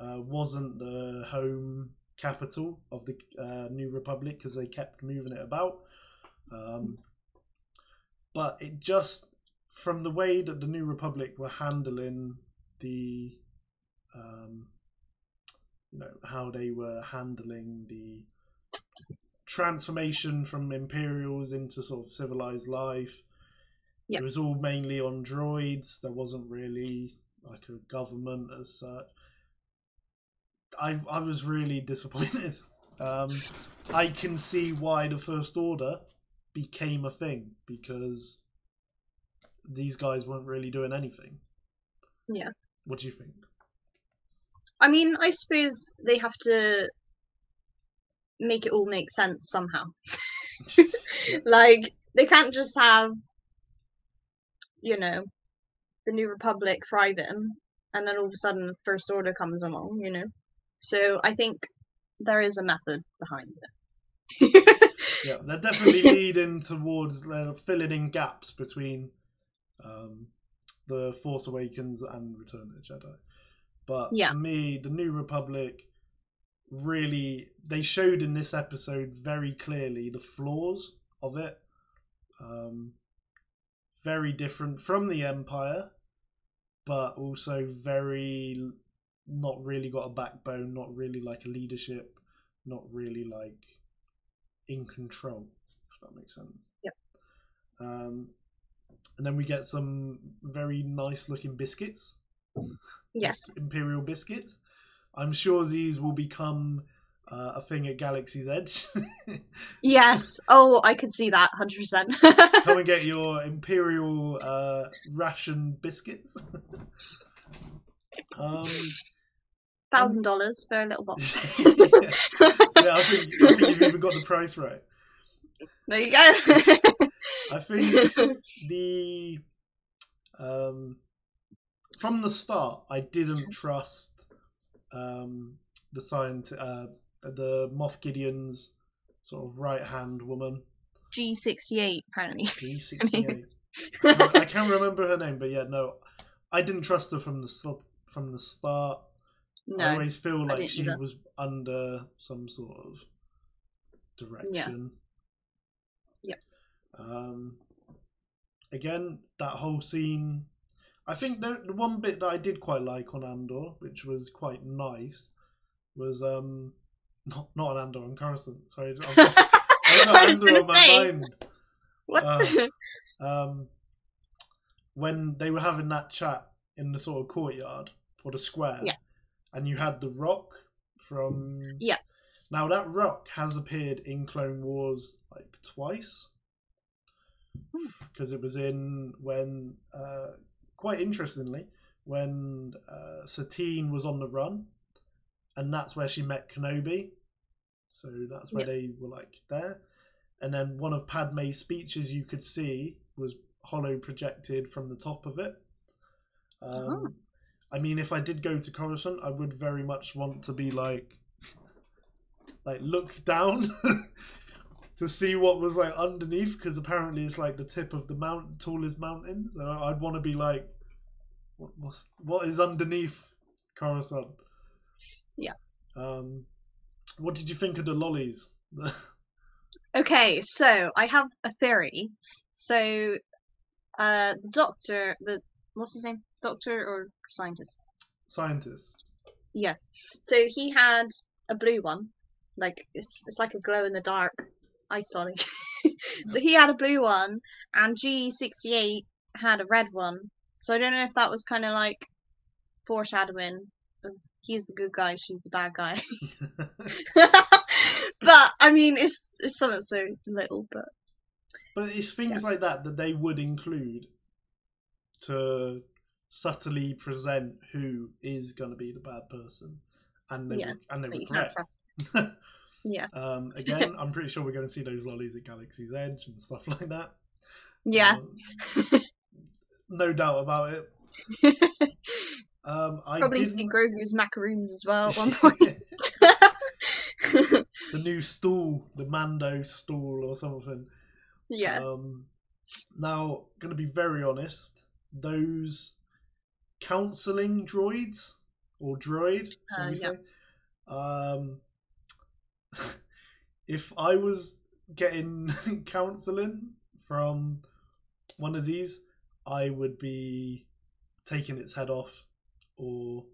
S1: uh, wasn't the home capital of the uh, New Republic because they kept moving it about. Um, but it just, from the way that the New Republic were handling the, um, you know, how they were handling the transformation from Imperials into sort of civilized life.
S2: Yeah.
S1: It was all mainly on droids. There wasn't really like a government as such. I I was really disappointed. Um, I can see why the First Order became a thing because these guys weren't really doing anything.
S2: Yeah.
S1: What do you think?
S2: I mean, I suppose they have to make it all make sense somehow. like, they can't just have, you know, the New Republic thriving, and then all of a sudden the First Order comes along, you know? So I think there is a method behind it.
S1: yeah, they're definitely leading towards they're filling in gaps between um, the Force Awakens and Return of the Jedi. But
S2: Yeah.
S1: for me, the New Republic really they showed in this episode very clearly the flaws of it. Um, very different from the Empire, but also very not really got a backbone, not really like a leadership, not really like in control. If that makes sense.
S2: Yep.
S1: Um, and then we get some very nice looking biscuits,
S2: yes.
S1: imperial biscuits. I'm sure these will become uh, a thing at Galaxy's Edge.
S2: Yes. Oh, I can see that 100%.
S1: Come and get your imperial uh, ration biscuits. Um,
S2: Thousand dollars for a little box.
S1: yeah. yeah, I think, I think you've even got the price right.
S2: there you go.
S1: I think the um, from the start, I didn't trust um, the science, uh, the Moff Gideon's sort of right hand woman.
S2: G68, apparently.
S1: G68. I I can't remember her name, but yeah, no, I didn't trust her from the from the start. I always feel like she
S2: either.
S1: was under some sort of direction. Yeah.
S2: Yep.
S1: Um, again, that whole scene. I think the, the one bit that I did quite like on Andor, which was quite nice, was um, not not on Andor on Coruscant. Sorry, I've got, I've got
S2: I
S1: Andor on my
S2: say.
S1: mind.
S2: What?
S1: Uh, Um, when they were having that chat in the sort of courtyard or the square,
S2: Yeah.
S1: and you had the rock from
S2: Yeah.
S1: Now that rock has appeared in Clone Wars like twice
S2: Hmm.
S1: because it was in when uh, quite interestingly when uh, Satine was on the run, and that's where she met Kenobi. So that's where
S2: Yeah.
S1: they were like there, and then one of Padme's speeches you could see was holo projected from the top of it. Um,
S2: Uh-huh.
S1: I mean, if I did go to Coruscant, I would very much want to be like, like look down to see what was like underneath, because apparently it's like the tip of the tallest mountain. So I'd want to be like, what, what's what is underneath Coruscant?
S2: Yeah.
S1: Um, what did you think of the lollies?
S2: Okay, so I have a theory. So, uh, the doctor, the what's his name, doctor or scientist?
S1: Scientist.
S2: Yes. So he had a blue one, like it's it's like a glow in the dark ice lolly. so he had a blue one, and G sixty eight had a red one. So I don't know if that was kind of like foreshadowing. He's the good guy, she's the bad guy. but I mean, it's it's something so little, but
S1: But it's things like that that they would include to subtly present who is going to be the bad person, and they
S2: Yeah,
S1: were, and they
S2: that
S1: were correct.
S2: trust. Yeah.
S1: um, again, I'm pretty sure we're going to see those lollies at Galaxy's Edge and stuff like that.
S2: Yeah.
S1: Um, no doubt about it. Um, I
S2: Probably
S1: didn't-
S2: see Grogu's macaroons as well at one point.
S1: the new stool, the Mando stool or something.
S2: yeah.
S1: Um, now, going to be very honest, those counseling droids or droid,
S2: Uh, yeah.
S1: Um, if I was getting counseling from one of these, I would be taking its head off or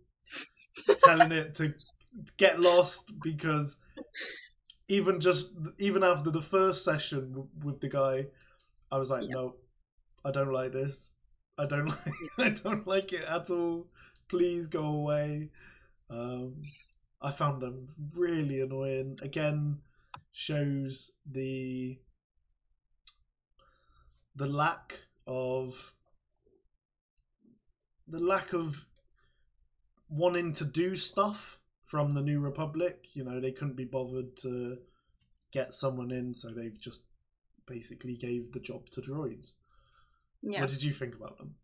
S1: telling it to get lost because even just even after the first session with the guy, I was like,
S2: Yeah.
S1: no, I don't like this. I don't like. I don't like it at all. Please go away. Um, I found them really annoying. Again, shows the the lack of the lack of wanting to do stuff from the New Republic. You know, they couldn't be bothered to get someone in, so they've just basically gave the job to droids.
S2: Yeah.
S1: What did you think about them?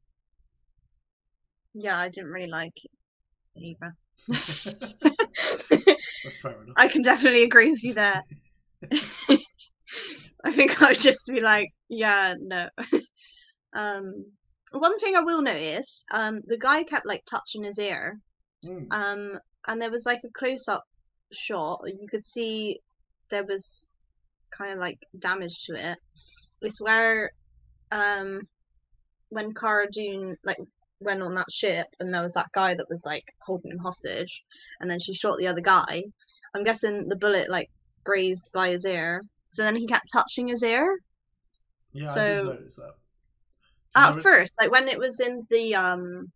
S2: Yeah, I didn't really like it either.
S1: That's fair enough.
S2: I can definitely agree with you there. I think I would just be like, yeah, no. um, one thing I will notice, um, the guy kept like touching his ear,
S1: Mm.
S2: um, and there was like a close-up shot. You could see there was kind of like damage to it. It's where, um, when Cara Dune like went on that ship, and there was that guy that was like holding him hostage, and then she shot the other guy. I'm guessing the bullet like grazed by his ear. So then he kept touching his ear.
S1: Yeah, I
S2: so-
S1: did notice that.
S2: At first, like when it was in the um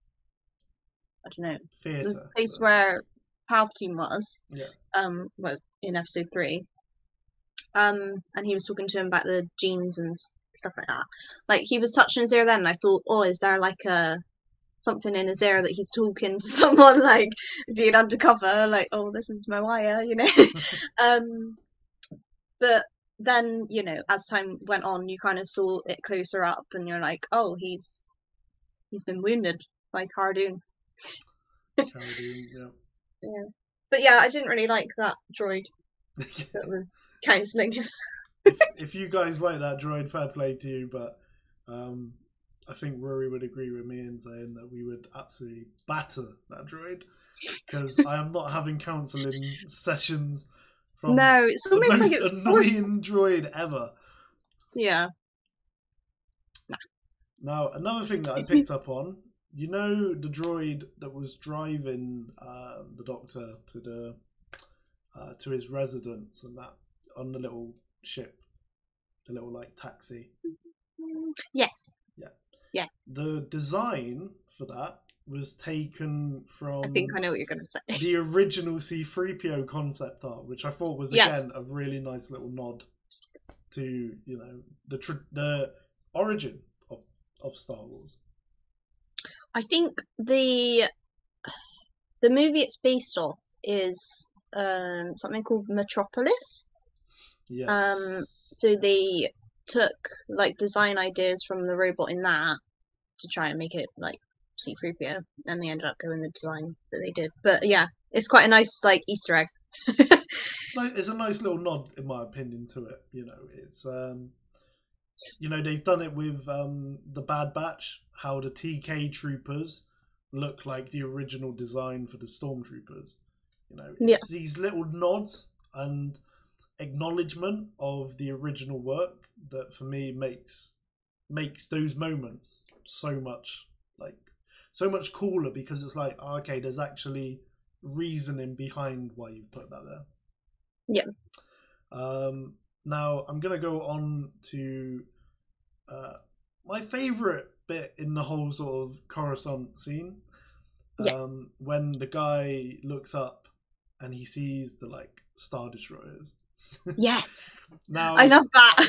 S2: I don't know, the place
S1: so-
S2: where Palpatine was.
S1: Yeah.
S2: Um well in episode three. Um and he was talking to him about the genes and stuff like that. Like he was touching his ear then and I thought, oh, is there like a something in his ear that he's talking to someone like being undercover, like, oh this is my wire, you know. um but then you know as time went on you kind of saw it closer up and you're like oh he's he's been wounded by Cara Dune
S1: Cara Dune, yeah.
S2: but yeah i didn't really like that droid that was counseling him
S1: if, if you guys like that droid, fair play to you. But um, I think Rory would agree with me in saying that we would absolutely batter that droid. because I am not having counselling sessions from
S2: No, it's
S1: the
S2: almost
S1: most
S2: like it was forced.
S1: annoying droid ever.
S2: Yeah.
S1: Now, another thing that I picked up on, you know, the droid that was driving uh, the Doctor to the uh, to his residence and that on the little ship, the little like taxi.
S2: Yes. Yeah. Yeah.
S1: The design for that was taken from
S2: I think I know what you're gonna say.
S1: the original C3PO concept art, which I thought was
S2: Yes.
S1: again a really nice little nod to you know the tr- the origin of, of Star Wars.
S2: I think the the movie it's based off is um, something called Metropolis.
S1: Yes.
S2: Um, so they took like design ideas from the robot in that to try and make it like C3PO, and they ended up going the design that they did. But yeah, it's quite a nice like Easter egg.
S1: Like, it's a nice little nod, in my opinion, to it. You know, it's um, you know they've done it with um, the Bad Batch, how the TK troopers look like the original design for the stormtroopers. You know,
S2: Yeah.
S1: these little nods and acknowledgement of the original work that for me makes makes those moments so much like so much cooler because it's like oh, okay there's actually reasoning behind why you put that there
S2: Yeah.
S1: um now i'm gonna go on to uh my favorite bit in the whole sort of coruscant scene
S2: Yeah.
S1: um when the guy looks up and he sees the like star destroyers
S2: yes,
S1: now
S2: I love that.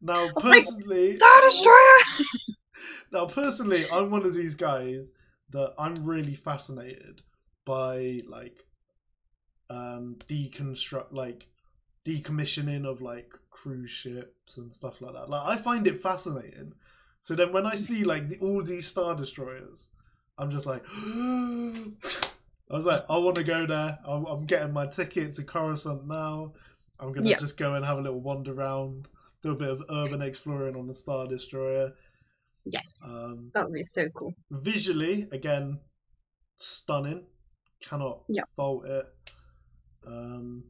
S1: now personally
S2: Star Destroyer.
S1: now personally i'm one of these guys that i'm really fascinated by like um deconstruct like decommissioning of like cruise ships and stuff like that. Like i find it fascinating. So then when i see like the, all these star destroyers i'm just like i was like i want to go there. I'm, I'm getting my ticket to coruscant now i'm gonna
S2: Yeah.
S1: just go and have a little wander around do a bit of urban exploring on the star destroyer
S2: yes,
S1: um
S2: that would be so cool.
S1: visually again stunning cannot
S2: Yeah.
S1: fault it um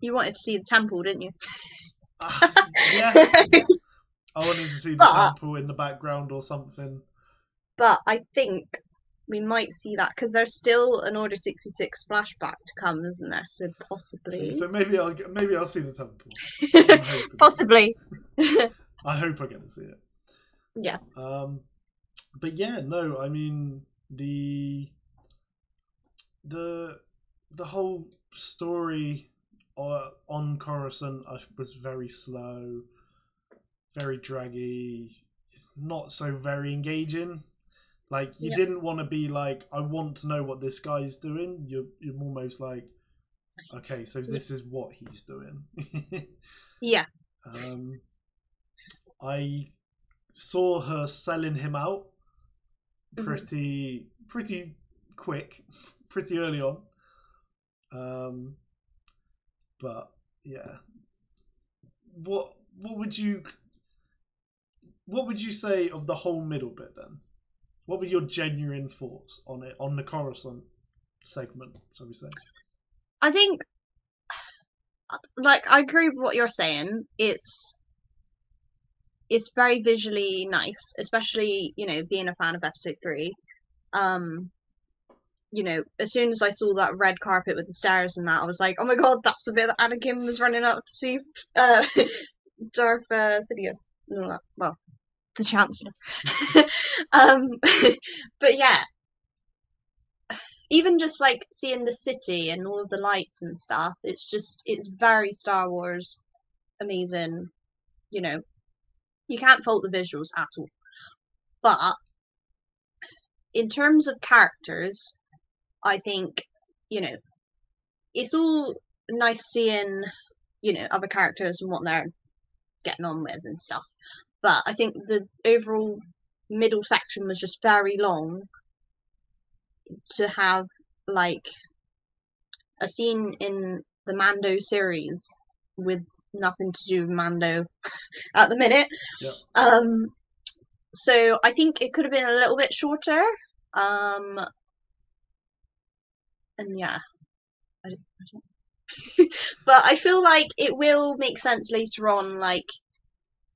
S2: You wanted to see the temple, didn't you?
S1: ah, yeah i wanted to see the
S2: But-
S1: temple in the background or something
S2: but I think we might see that because there's still an Order 66 flashback to come, isn't there? So possibly.
S1: so maybe i'll get, maybe i'll see the temple
S2: possibly.
S1: i hope i get to see it
S2: Yeah.
S1: um but yeah no i mean the the the whole story uh, on Coruscant uh, was very slow, very draggy, not so very engaging. Like you
S2: Yeah.
S1: didn't want to be like, I want to know what this guy's doing. You're you're almost like, okay, so this is what he's doing.
S2: Yeah.
S1: um, I saw her selling him out pretty pretty quick, pretty early on. Um, but yeah, what what would you what would you say of the whole middle bit then? What were your genuine thoughts on it on the Coruscant segment, shall we say?
S2: I think, like, I agree with what you're saying. It's it's very visually nice, especially you know being a fan of Episode Three. Um, you know, as soon as I saw that red carpet with the stairs and that, I was like, oh my god, that's the bit that Anakin was running up to see uh, Darth uh, Sidious. Well, the Chancellor. um, but yeah, even just like seeing the city and all of the lights and stuff, it's just it's very Star Wars, amazing. You know, you can't fault the visuals at all. But in terms of characters, I think you know it's all nice seeing you know other characters and what they're getting on with and stuff. But I think the overall middle section was just very long to have like a scene in the Mando series with nothing to do with Mando at the minute.
S1: Yep.
S2: Um so I think it could have been a little bit shorter. Um and yeah, I don't, I don't- but I feel like it will make sense later on. Like,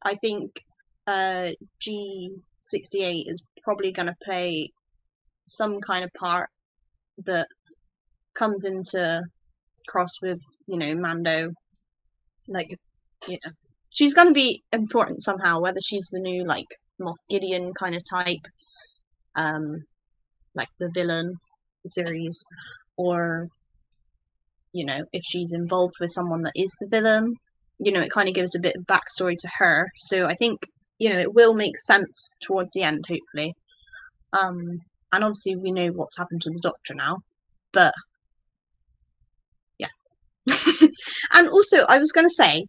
S2: I think uh, G sixty eight is probably going to play some kind of part that comes into cross with you know Mando. Like, you know, she's going to be important somehow. Whether she's the new like Moff Gideon kind of type, um, like the villain series, or you know, if she's involved with someone that is the villain, you know, it kind of gives a bit of backstory to her. So I think you know it will make sense towards the end, hopefully. Um, and obviously we know what's happened to the Doctor now, but yeah. and also, I was going to say,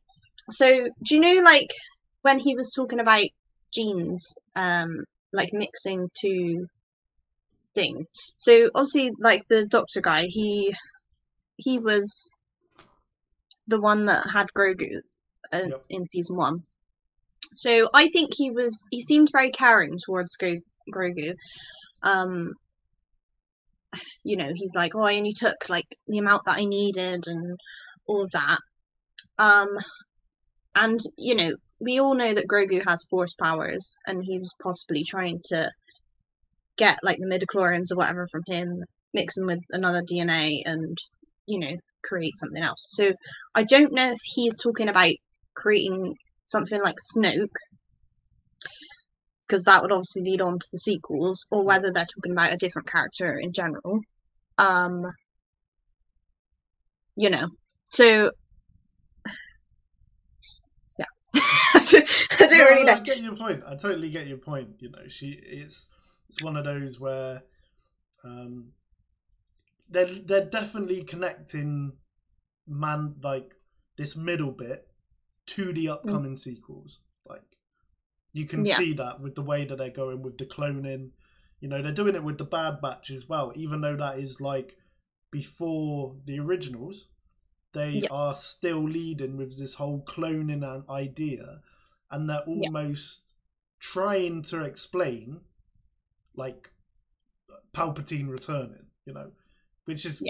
S2: so do you know, like when he was talking about genes, um, like mixing two things. So obviously, like the Doctor guy, he he was the one that had Grogu uh,
S1: Yep.
S2: in season one. So I think he was he seemed very caring towards Grogu. Um, you know, he's like, oh, I only took like the amount that I needed and all of that. Um, and you know, we all know that Grogu has force powers, and he was possibly trying to get like the midi-chlorians or whatever from him, mix them with another DNA, and you know, create something else. So I don't know if he's talking about creating something like Snoke, because that would obviously lead on to the sequels, or whether they're talking about a different character in general. Um, you know, so yeah, I don't, I don't
S1: No,
S2: really
S1: no,
S2: know.
S1: I get your point. I totally get your point. You know, she it's it's one of those where um, they're they're definitely connecting man like this middle bit to the upcoming sequels. Like you can
S2: Mm. Yeah.
S1: see that with the way that they're going with the cloning. You know, they're doing it with the Bad Batch as well, even though that is like before the originals. They
S2: Yeah.
S1: are still leading with this whole cloning an idea, and they're
S2: Yeah.
S1: almost trying to explain, like Palpatine returning. You know, which is.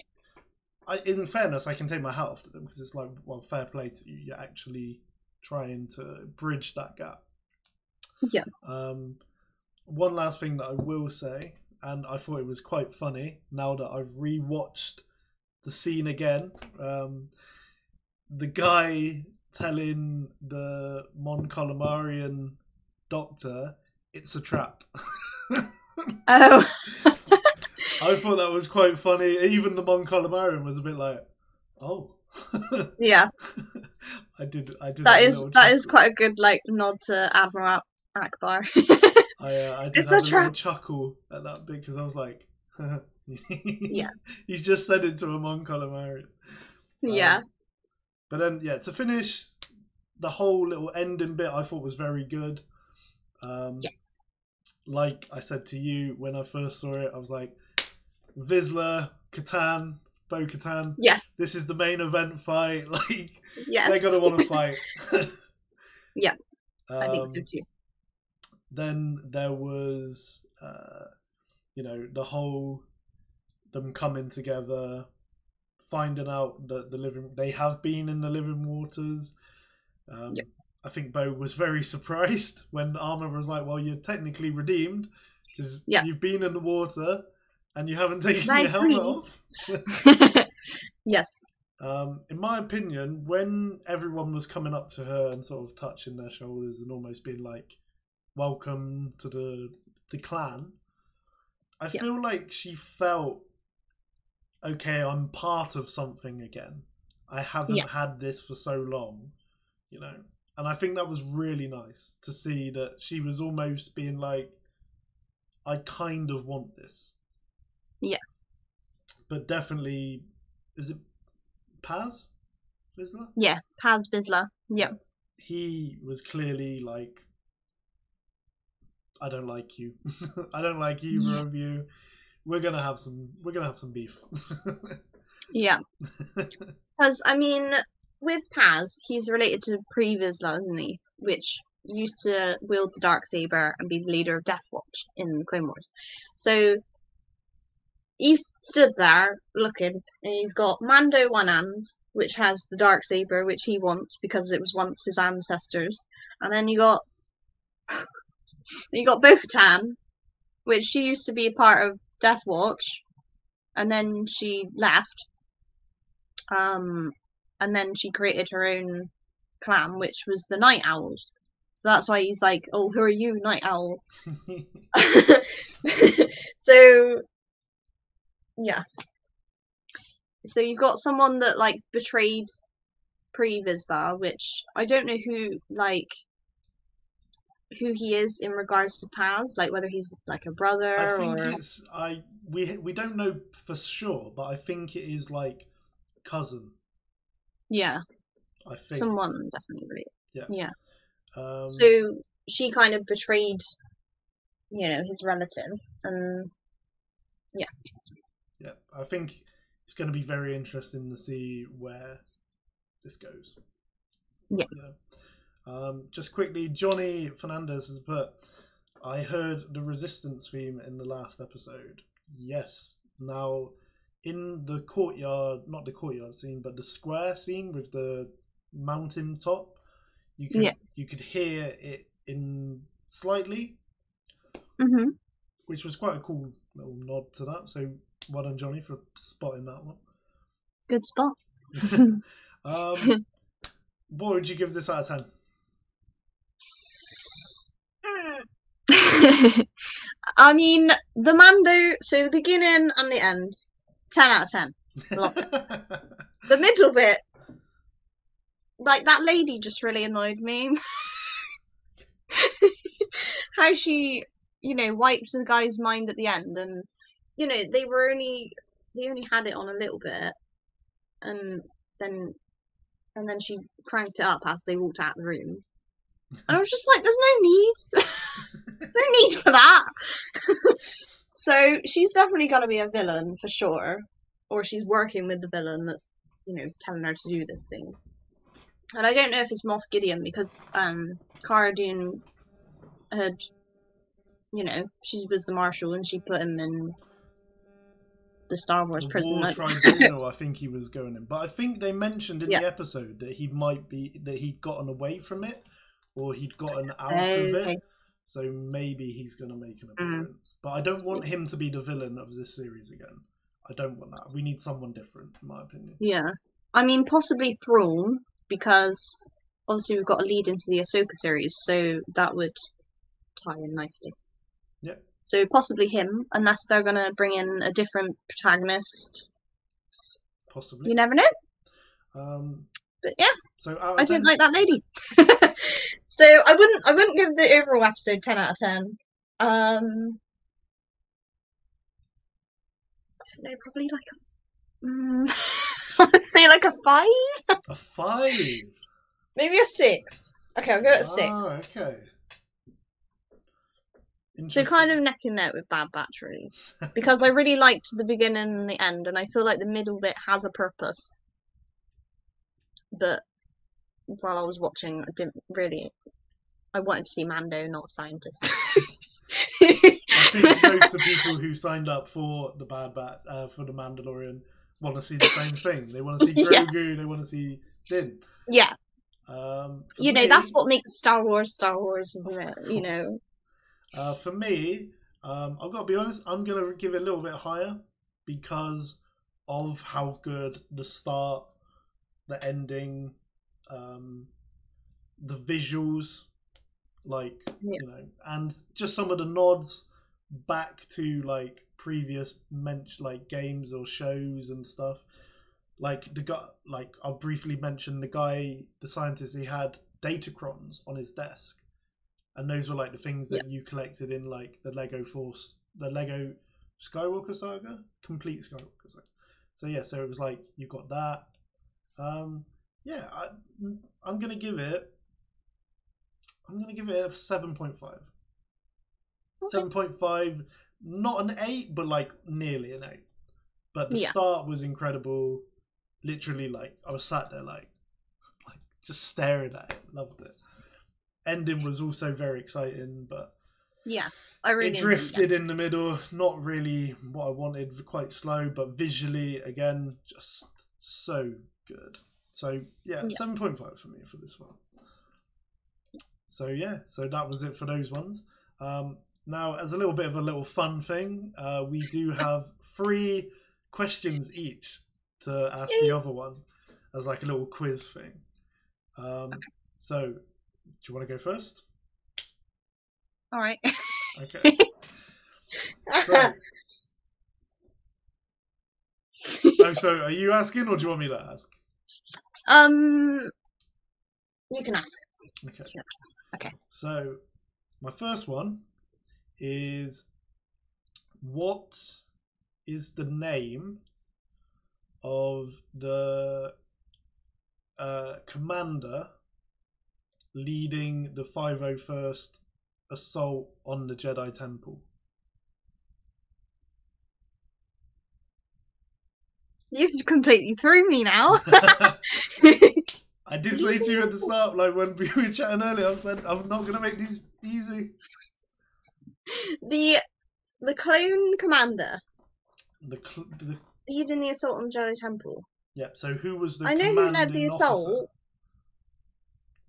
S1: I, in fairness, I can take my hat off to them because it's like, well, fair play to you. You're actually trying to bridge that gap.
S2: Yeah.
S1: Um, one last thing that I will say, and I thought it was quite funny now that I've rewatched the scene again. Um, the guy telling the Mon Calamarian doctor it's a trap.
S2: Oh,
S1: I thought that was quite funny. Even the Mon Calamarian was a bit like, "Oh."
S2: yeah,
S1: I did. I did.
S2: that is that is quite a good like nod to Admiral Ackbar.
S1: I, uh, I did
S2: It's
S1: have
S2: a
S1: a, little
S2: trap.
S1: chuckle at that bit because I was like,
S2: Yeah.
S1: he's just said it to a Mon Calamarian.
S2: yeah,
S1: Um, but then, yeah, to finish the whole little ending bit, I thought was very good. Um,
S2: yes,
S1: Like I said to you when I first saw it, I was like, Vizsla, Katan, Bo Katan,
S2: yes,
S1: this is the main event fight. Like,
S2: yes.
S1: they're going to want to fight.
S2: Yeah, I think so
S1: Um,
S2: too.
S1: then there was uh you know the whole them coming together finding out that the living they have been in the living waters um
S2: Yep.
S1: i think bo was very surprised when armor was like well you're technically redeemed because
S2: Yeah.
S1: you've been in the water and you haven't taken
S2: I
S1: your helmet off
S2: yes,
S1: um, in my opinion, when everyone was coming up to her and sort of touching their shoulders and almost being like, "Welcome to the the clan," I
S2: Yeah.
S1: feel like she felt, "Okay, I'm part of something again. I haven't
S2: Yeah.
S1: had this for so long, you know." And I think that was really nice to see that she was almost being like, "I kind of want this."
S2: Yeah.
S1: But definitely, is it Paz? That?
S2: yeah. Paz Vizsla. Yeah,
S1: he was clearly like I don't like you. I don't like either of you. We're gonna have some we're gonna have some beef.
S2: yeah. Because I mean, with Paz, he's related to Pre Vizsla, isn't he? Which used to wield the dark saber and be the leader of Death Watch in Clone Wars. So he's stood there looking, and he's got Mando one hand, which has the dark saber, which he wants because it was once his ancestors, and then you got you got Bo-Katan, which she used to be a part of Death Watch, and then she left. Um, and then she created her own clan, which was the Night Owls. So that's why he's like, "Oh, who are you, Night Owl?" so, yeah. So you've got someone that like betrayed Pre Vizsla, which I don't know who like who he is in regards to Paz, like whether he's like a brother
S1: I think
S2: or
S1: it's I we we don't know for sure, but I think it is like cousin.
S2: yeah,
S1: I think.
S2: someone definitely related.
S1: Yeah.
S2: Yeah.
S1: Um,
S2: So she kind of betrayed, you know, his relative, and
S1: yeah, I think it's going to be very interesting to see where this goes.
S2: Yeah.
S1: Um, just quickly, Johnny Fernandez has put, I heard the resistance theme in the last episode. Yes. Now, in the courtyard, not the courtyard scene, but the square scene with the mountain top, you could
S2: Yeah.
S1: you could hear it in slightly,
S2: hmm
S1: which was quite a cool little nod to that. So well done, Johnny, for spotting that one.
S2: good spot.
S1: Um, what would you give this out of ten?
S2: I mean, the Mando. So the beginning and the end, ten out of ten. The middle bit, like that lady, just really annoyed me. How she, you know, wiped the guy's mind at the end, and you know they were only they only had it on a little bit, and then and then she cranked it up as they walked out of the room. And I was just like, "There's no need. There's no need for that." so she's definitely gonna be a villain for sure, or she's working with the villain that's you know telling her to do this thing. And I don't know if it's Moff Gideon because um Cara Dune had, you know, she was the marshal and she put him in the Star Wars prison.
S1: War Tribunal, I think he was going in, but I think they mentioned in
S2: Yeah.
S1: the episode that he might be that he'd gotten away from it, or he'd gotten out of it. So maybe he's going to make an
S2: Mm.
S1: appearance. But I don't want him to be the villain of this series again. I don't want that. We need someone different, in my opinion.
S2: Yeah. I mean, possibly Thrawn, because obviously we've got a lead into the Ahsoka series, so that would tie in nicely.
S1: Yep.
S2: So possibly him, unless they're going to bring in a different protagonist.
S1: Possibly.
S2: You never know.
S1: Um,
S2: But yeah,
S1: so of
S2: I didn't like that lady. so I wouldn't I wouldn't give the overall episode ten out of ten. Um I don't know, probably like a mm, I would say like a five?
S1: a five.
S2: Maybe a six. Okay, I'll go at six.
S1: Ah, okay.
S2: So kind of neck and neck with Bad Batch, really, because I really liked the beginning and the end, and I feel like the middle bit has a purpose. But while I was watching, I didn't really. I wanted to see Mando, not a scientist.
S1: I think most of the people who signed up for the Bad Bat uh, for the Mandalorian want to see the same thing. They want to see
S2: Yeah.
S1: Grogu. They want to see Din.
S2: yeah,
S1: Um,
S2: you know
S1: me-
S2: that's what makes Star Wars Star Wars, isn't it? You know.
S1: Uh, for me, um, I've got to be honest. I'm gonna give it a little bit higher because of how good the start, the ending, um, the visuals, like
S2: Yeah.
S1: you know, and just some of the nods back to like previous mench like games or shows and stuff. Like the guy, like I'll briefly mention the guy, the scientist. He had datacrons on his desk and those were like the things that you collected in like the Lego Force, the Lego Skywalker Saga, complete Skywalker Saga. So yeah, so it was like you got that. Um, yeah, I, I'm gonna give it. I'm gonna give it a seven point five.
S2: Okay.
S1: Seven point five, not an eight, but like nearly an eight. But the
S2: Yeah.
S1: start was incredible. Literally, like I was sat there, like, like just staring at it. Loved it ending was also very exciting, but
S2: Yeah, I really
S1: it drifted in the middle, not really what I wanted, quite slow, but visually, again, just so good. So yeah,
S2: Yeah.
S1: seven point five for me for this one. So yeah, so that was it for those ones. Um, now, as a little bit of a little fun thing, uh, we do have three questions each to ask the other one as like a little quiz thing. Um, So, you want to go first?
S2: All right.
S1: Okay. So, oh, so are you asking, or do you want me to ask?
S2: um, you can ask.
S1: Okay.
S2: You can ask. Okay.
S1: So, my first one is what is the name of the uh, commander leading the 501st assault on the Jedi Temple?
S2: You've completely threw me now.
S1: I did say to you at the start, like when we were chatting earlier, I said I'm not gonna make these easy.
S2: the the clone commander
S1: The, cl- the
S2: leading the assault on Jedi Temple.
S1: yeah. So who was the?
S2: I know who led the
S1: officer?
S2: assault.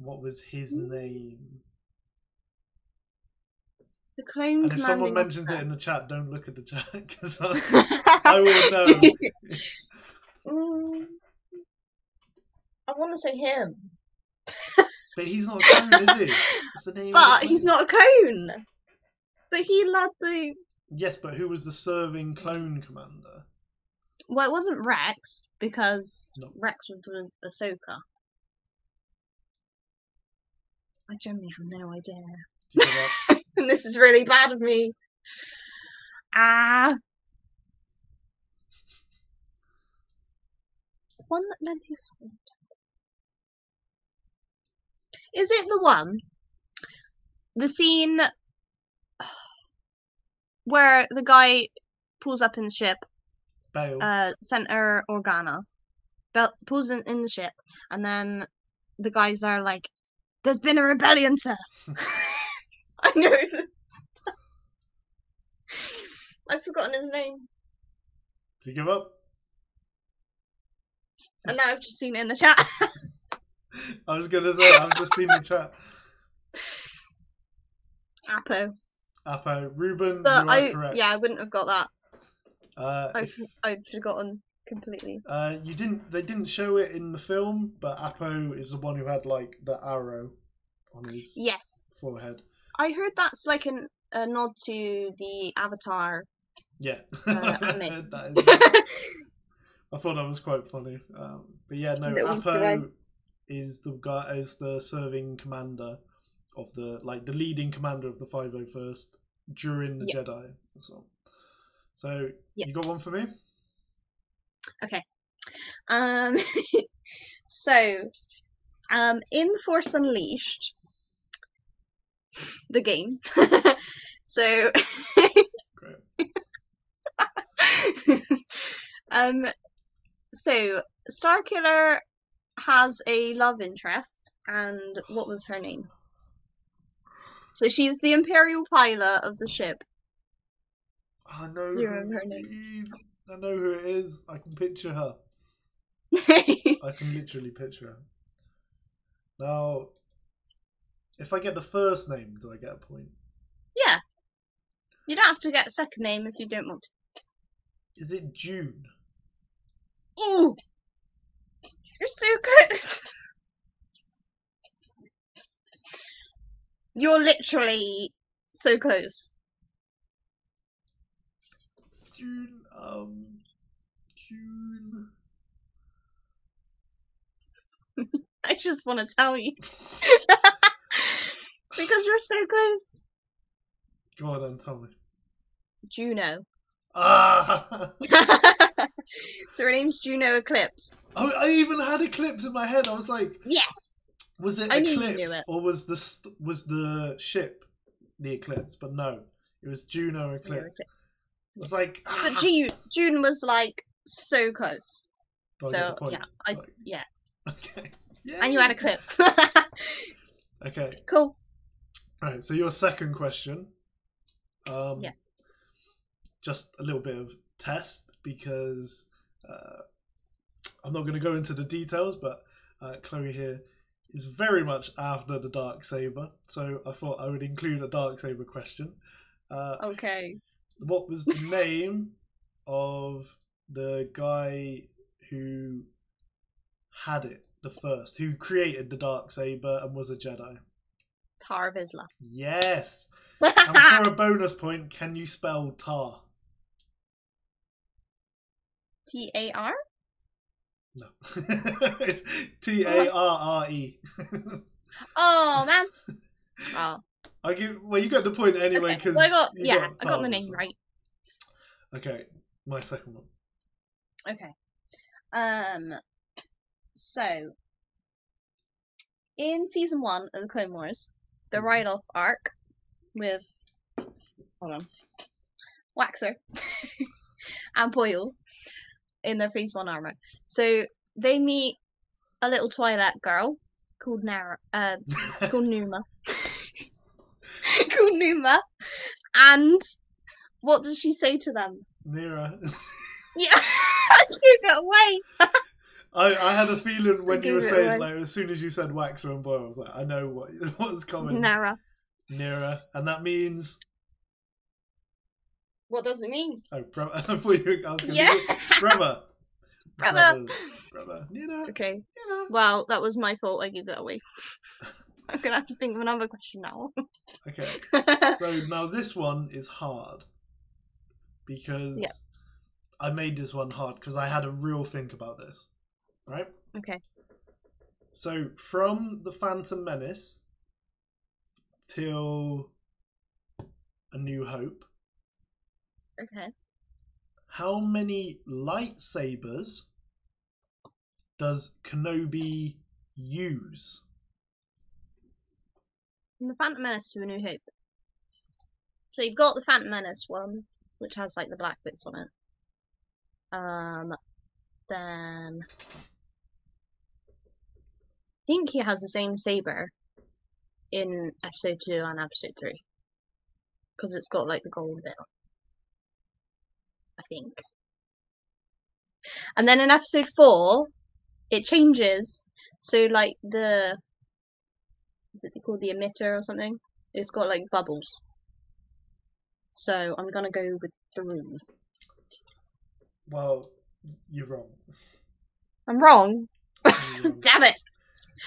S1: What was his name?
S2: The clone
S1: And if someone mentions it in the chat, don't look at the chat because I, I will know.
S2: Mm, I want to say him,
S1: But he's not a clone, is he? What's the name?
S2: but he's not a clone. But he led the.
S1: Yes, but who was the serving clone commander?
S2: Well, it wasn't Rex because
S1: No.
S2: Rex was with Ahsoka. I generally have no idea.
S1: Do you give up?
S2: and this is really bad of me. Ah. One that led the assault. Is it the one? The scene where the guy pulls up in the ship,
S1: Bail.
S2: uh, Senator Organa, bel- pulls in, in the ship, and then the guys are like, "There's been a rebellion, sir." I know. I've forgotten his name,
S1: Do you give up?
S2: and now I've just seen it in the chat.
S1: I was gonna say I've just seen the chat.
S2: Appo,
S1: Appo, Ruben,
S2: but
S1: you are
S2: I
S1: correct.
S2: yeah, I wouldn't have got that.
S1: Uh,
S2: I've
S1: if-
S2: I've forgotten completely.
S1: uh, you didn't. They didn't show it in the film, but Appo is the one who had like the arrow on his
S2: Yes,
S1: forehead.
S2: I heard that's like an, a nod to the Avatar.
S1: Yeah,
S2: Uh.
S1: That is- I thought that was quite funny. Um, but yeah, no,
S2: egg.
S1: Appo is the guy is the serving commander of the like the leading commander of the 501st during the
S2: Yeah.
S1: Jedi. So, so
S2: Yeah.
S1: you got one for me?
S2: Um, so, um, in Force Unleashed, the game. so, um, so Starkiller has a love interest, and what was her name? So she's the Imperial pilot of the ship.
S1: I know.
S2: You remember her name.
S1: I know who it is. I can picture her. I can literally picture her. Now, if I get the first name, do I get a point?
S2: yeah. You don't have to get a second name if you don't want to.
S1: Is it June?
S2: Ooh! You're so close! You're literally so close.
S1: June. Um. June.
S2: I just want to tell you. because you're so close.
S1: Go on then, tell me.
S2: Juno.
S1: Ah!
S2: so her name's Juno Eclipse.
S1: I, I even had Eclipse in my head. I was like,
S2: Yes!
S1: was it
S2: I
S1: Eclipse
S2: it.
S1: or was the st- was the ship the Eclipse? But no, it was Juno
S2: Juno
S1: Eclipse.
S2: Eclipse.
S1: I was like, ah!
S2: But June, June was like so close.
S1: Do I get a
S2: So
S1: point?
S2: yeah, I
S1: Like,
S2: yeah,
S1: Okay. Yeah.
S2: and you had a clip.
S1: Okay.
S2: cool.
S1: Right. So your second question Um,
S2: Yes.
S1: Just a little bit of test because uh, I'm not going to go into the details, but uh, Chloe here is very much after the dark saber, so I thought I would include a dark saber question. Uh,
S2: Okay.
S1: What was the name of the guy who had it the first, who created the dark saber and was a Jedi?
S2: Tarre Vizsla.
S1: Yes. And for a bonus point, can you spell tar?
S2: T A R?
S1: No. it's T A R R E.
S2: Oh man. Oh.
S1: I give. Well, you got the point anyway
S2: okay.
S1: because
S2: Well, I got yeah, I got the name right.
S1: Okay, my second one.
S2: Okay. Um. So, in season one of the Clone Wars, the
S1: Mhm.
S2: ride off arc with hold on, Waxer and Boil in their phase one armor. So they meet a little Twi'lek girl called Nara, uh, called Numa, called Numa, and what does she say to them?
S1: Nerra.
S2: Yeah, I gave it away.
S1: I, I had a feeling when you were saying
S2: away.
S1: like as soon as you said Waxer and Boil, I was like, I know what what's coming.
S2: Nara.
S1: Nerra, and that means
S2: What does it mean?
S1: oh, bro- I thought you were I was
S2: Yeah.
S1: say, brother,
S2: Brother.
S1: brother, Nerra,
S2: Okay.
S1: Nerra.
S2: Well, that was my fault. I gave that away. I'm gonna have to think of another question now.
S1: Okay, so now this one is hard because
S2: Yeah.
S1: I made this one hard because I had a real think about this, right?
S2: okay.
S1: So from the Phantom Menace till A New Hope,
S2: Okay.
S1: how many lightsabers does Kenobi use?
S2: From the Phantom Menace to A New Hope. So you've got the Phantom Menace one, which has like the black bits on it. Um, then I think he has the same saber in episode two and episode three, because it's got like the gold bit. I think. And then in episode four, it changes. So like the is it called the emitter or something? It's got like bubbles. So I'm gonna go with three.
S1: Well, you're wrong.
S2: I'm wrong.
S1: Wrong.
S2: Damn it!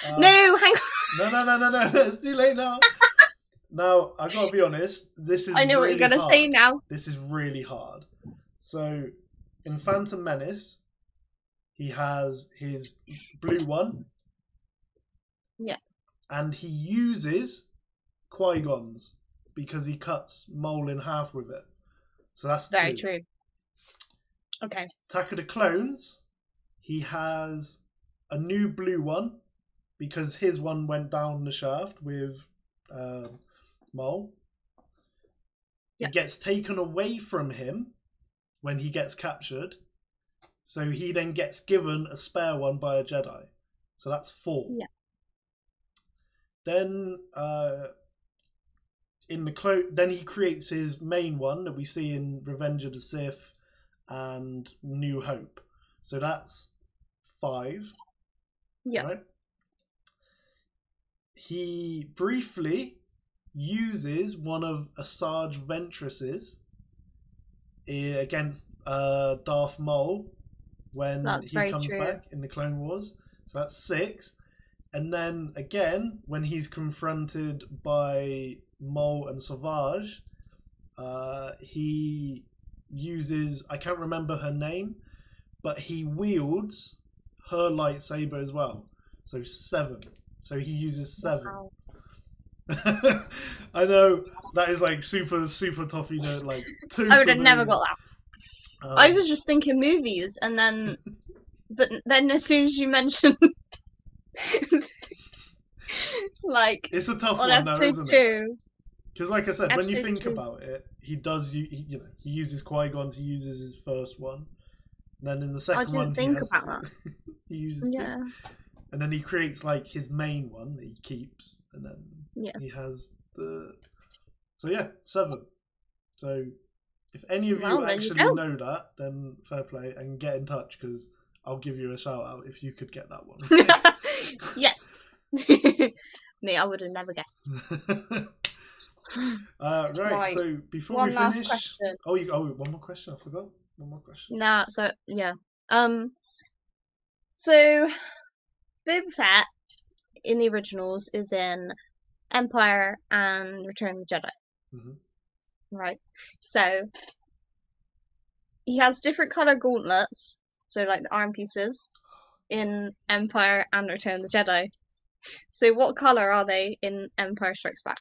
S1: Uh,
S2: no, hang on.
S1: no, no, no, no, no, It's too late now. now I gotta be honest. This is
S2: I know what you're gonna
S1: hard.
S2: say now.
S1: This is really hard. So, in Phantom Menace, he has his blue one.
S2: Yeah.
S1: And he uses Qui Gon's because he cuts Maul in half with it. So that's
S2: Very
S1: two.
S2: true. Okay.
S1: Attack of the Clones, he has a new blue one because his one went down the shaft with uh, Maul.
S2: Yeah.
S1: It gets taken away from him when he gets captured. So he then gets given a spare one by a Jedi. So that's four.
S2: Yeah.
S1: Then uh, in the clo- then he creates his main one that we see in Revenge of the Sith and New Hope. So that's five.
S2: Yeah.
S1: Right? He briefly uses one of Asajj Ventress's against uh, Darth Maul when
S2: That's
S1: he comes
S2: true.
S1: back in the Clone Wars. So that's six. And then again, when he's confronted by Maul and Savage, uh, he uses I can't remember her name, but he wields her lightsaber as well. So seven. So he uses seven.
S2: Wow.
S1: I know that is like super super tough, you know, like two.
S2: I would have never got that.
S1: Um,
S2: I was just thinking movies, and then, but then as soon as you mentioned, like
S1: It's a tough
S2: on
S1: one, though, isn't it?
S2: two,
S1: Because, like I said, when you think
S2: two.
S1: about it, he does. You, he, you know, he uses Qui Gon's. He uses his first one. And then in the second
S2: didn't
S1: one, he
S2: think
S1: has
S2: about
S1: two. he uses two.
S2: yeah,
S1: and then he creates like his main one that he keeps, and then
S2: Yeah.
S1: he has the. So yeah, seven. So if any of
S2: Well,
S1: you
S2: there you
S1: actually know that, then fair play and get in touch because I'll give you a shout out if you could get that one.
S2: yes. Me, I would have never guessed.
S1: uh, right,
S2: Right.
S1: So before
S2: One
S1: we
S2: last
S1: finish,
S2: question.
S1: oh, you, oh, one more question. I forgot. One more question.
S2: Nah, so yeah. Um so Boba Fett in the originals is in Empire and Return of the Jedi.
S1: Mhm.
S2: Right. So he has different color gauntlets, so like the arm pieces in Empire and Return of the Jedi. So what color are they in Empire Strikes Back?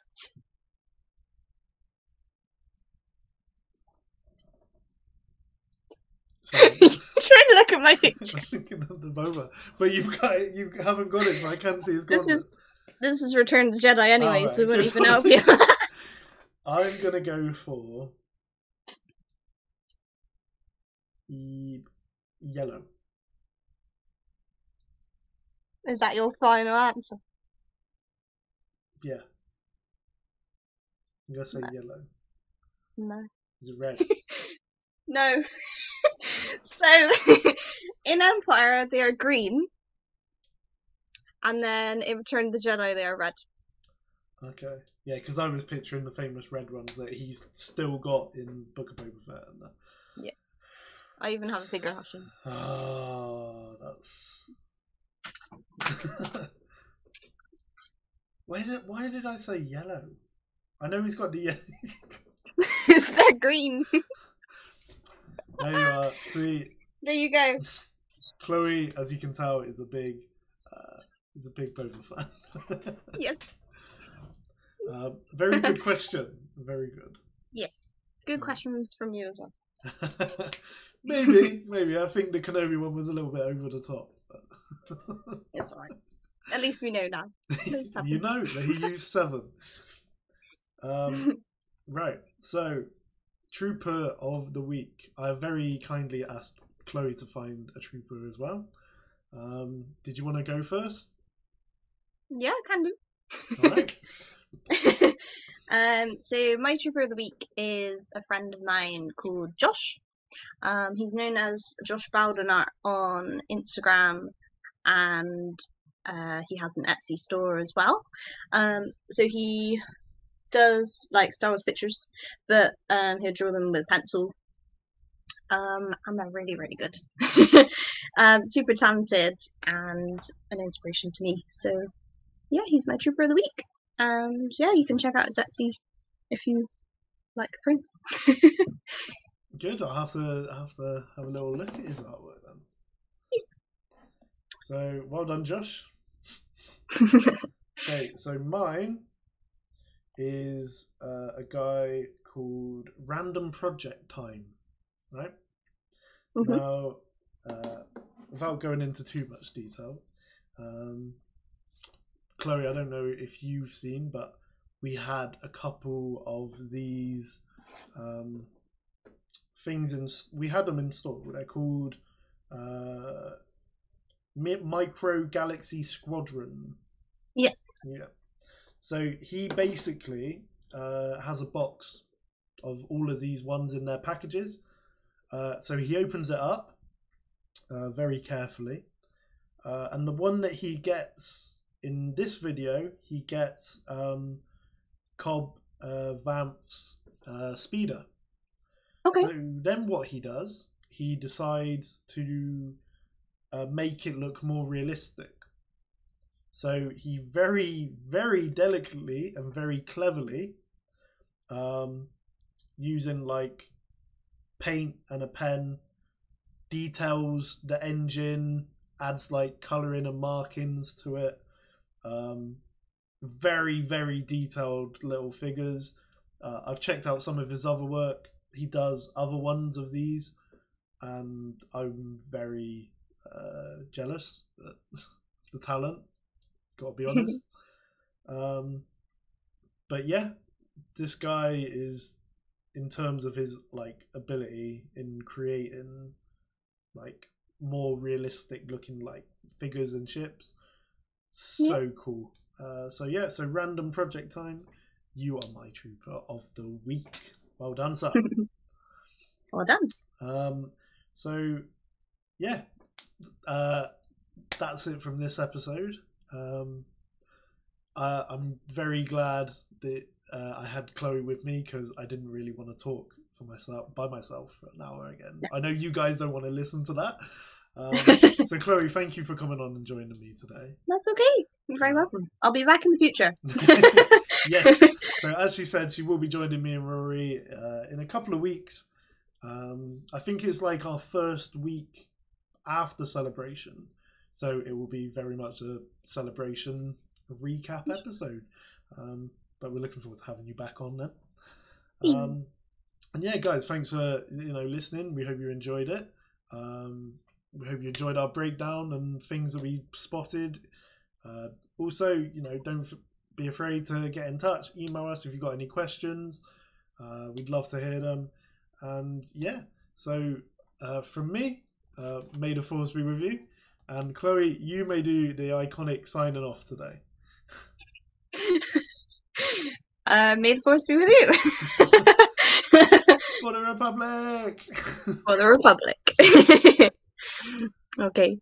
S2: Trying to look at my picture.
S1: I'm thinking of the Boba, but you've got it, you haven't got it, so I can't see his
S2: This is this is Return of the Jedi ah, anyway,
S1: Alright,
S2: so we wouldn't even help you.
S1: I'm gonna go for yellow.
S2: Is that your final answer?
S1: Yeah. I'm gonna say
S2: No.
S1: yellow.
S2: No.
S1: Is it red?
S2: No. so in Empire they are green. And then in Return of the Jedi they are red.
S1: okay. Yeah, because I was picturing the famous red ones that he's still got in Book of Boba Fett. And that. Yeah.
S2: I even have a figure of him.
S1: Ah, that's. why did Why did I say yellow? I know he's got the yellow.
S2: It's they're green.
S1: there you are. See,
S2: There you go.
S1: Chloe, as you can tell, is a big, uh, is a big Boba fan.
S2: Yes.
S1: uh, very good question. Very good.
S2: Yes. Good questions from you as well.
S1: maybe, maybe. I think the Kenobi one was a little bit over the top.
S2: It's alright. At least we know now.
S1: You know that he used seven. Um, right. So, trooper of the week. I very kindly asked Chloe to find a trooper as well. Um, did you want to go first?
S2: Yeah, can do.
S1: All right.
S2: um, so my trooper of the week is a friend of mine called Josh. Um, he's known as Josh Bowdenart on Instagram, and uh, he has an Etsy store as well. Um, so he does like Star Wars pictures, but um, he'll draw them with pencil. Um, and they're really, really good. um, super talented and an inspiration to me. So yeah, he's my trooper of the week. And yeah, you can check out his Etsy if you like prints.
S1: Good. I'll have to I'll have to have a little look at his artwork. So well done, Josh. Okay, so mine is uh, a guy called Random Project Time, right?
S2: Mhm.
S1: Now, uh, without going into too much detail, um, Chloe, I don't know if you've seen, but we had a couple of these um, things in. We had them installed. They're called uh, Micro Galaxy Squadron.
S2: yes.
S1: Yeah. So he basically uh, has a box of all of these ones in their packages. Uh, so he opens it up uh, very carefully. Uh, and the one that he gets in this video, he gets um, Cobb uh, Vanth's uh, speeder.
S2: Okay.
S1: So then what he does, he decides to uh, make it look more realistic. So he very, very delicately and very cleverly, um, using like paint and a pen, details the engine, adds like coloring and markings to it. Um, very, very detailed little figures. Uh, I've checked out some of his other work. He does other ones of these, and I'm very uh, jealous the talent. Got to be honest. um, but yeah, this guy is, in terms of his like ability in creating like more realistic looking like figures and ships, so cool. Uh, so yeah, so random project time. You are my trooper of the week. Well done, sir.
S2: Well done.
S1: Um, so, yeah, uh, that's it from this episode. Um, I, I'm very glad that uh, I had Chloe with me because I didn't really want to talk for myself by myself for an hour again. I know you guys don't want to listen to that. Um, so, Chloe, thank you for coming on and joining me today.
S2: That's okay. You're very welcome. I'll be back in the future.
S1: yes. So, as she said, she will be joining me and Rory uh, in a couple of weeks. Um, I think it's like our first week after celebration, so it will be very much a celebration recap
S2: Yes.
S1: episode. Um, but we're looking forward to having you back on then. Um, and yeah, guys, thanks for you know listening. We hope you enjoyed it. Um, we hope you enjoyed our breakdown and things that we spotted. Uh, also, you know, don't be afraid to get in touch. Email us if you've got any questions. Uh, we'd love to hear them. And yeah, so uh, from me, uh, may the force be with you. And Chloe, you may do the iconic signing off today.
S2: uh, may the force be with you.
S1: For the Republic!
S2: For the Republic. okay.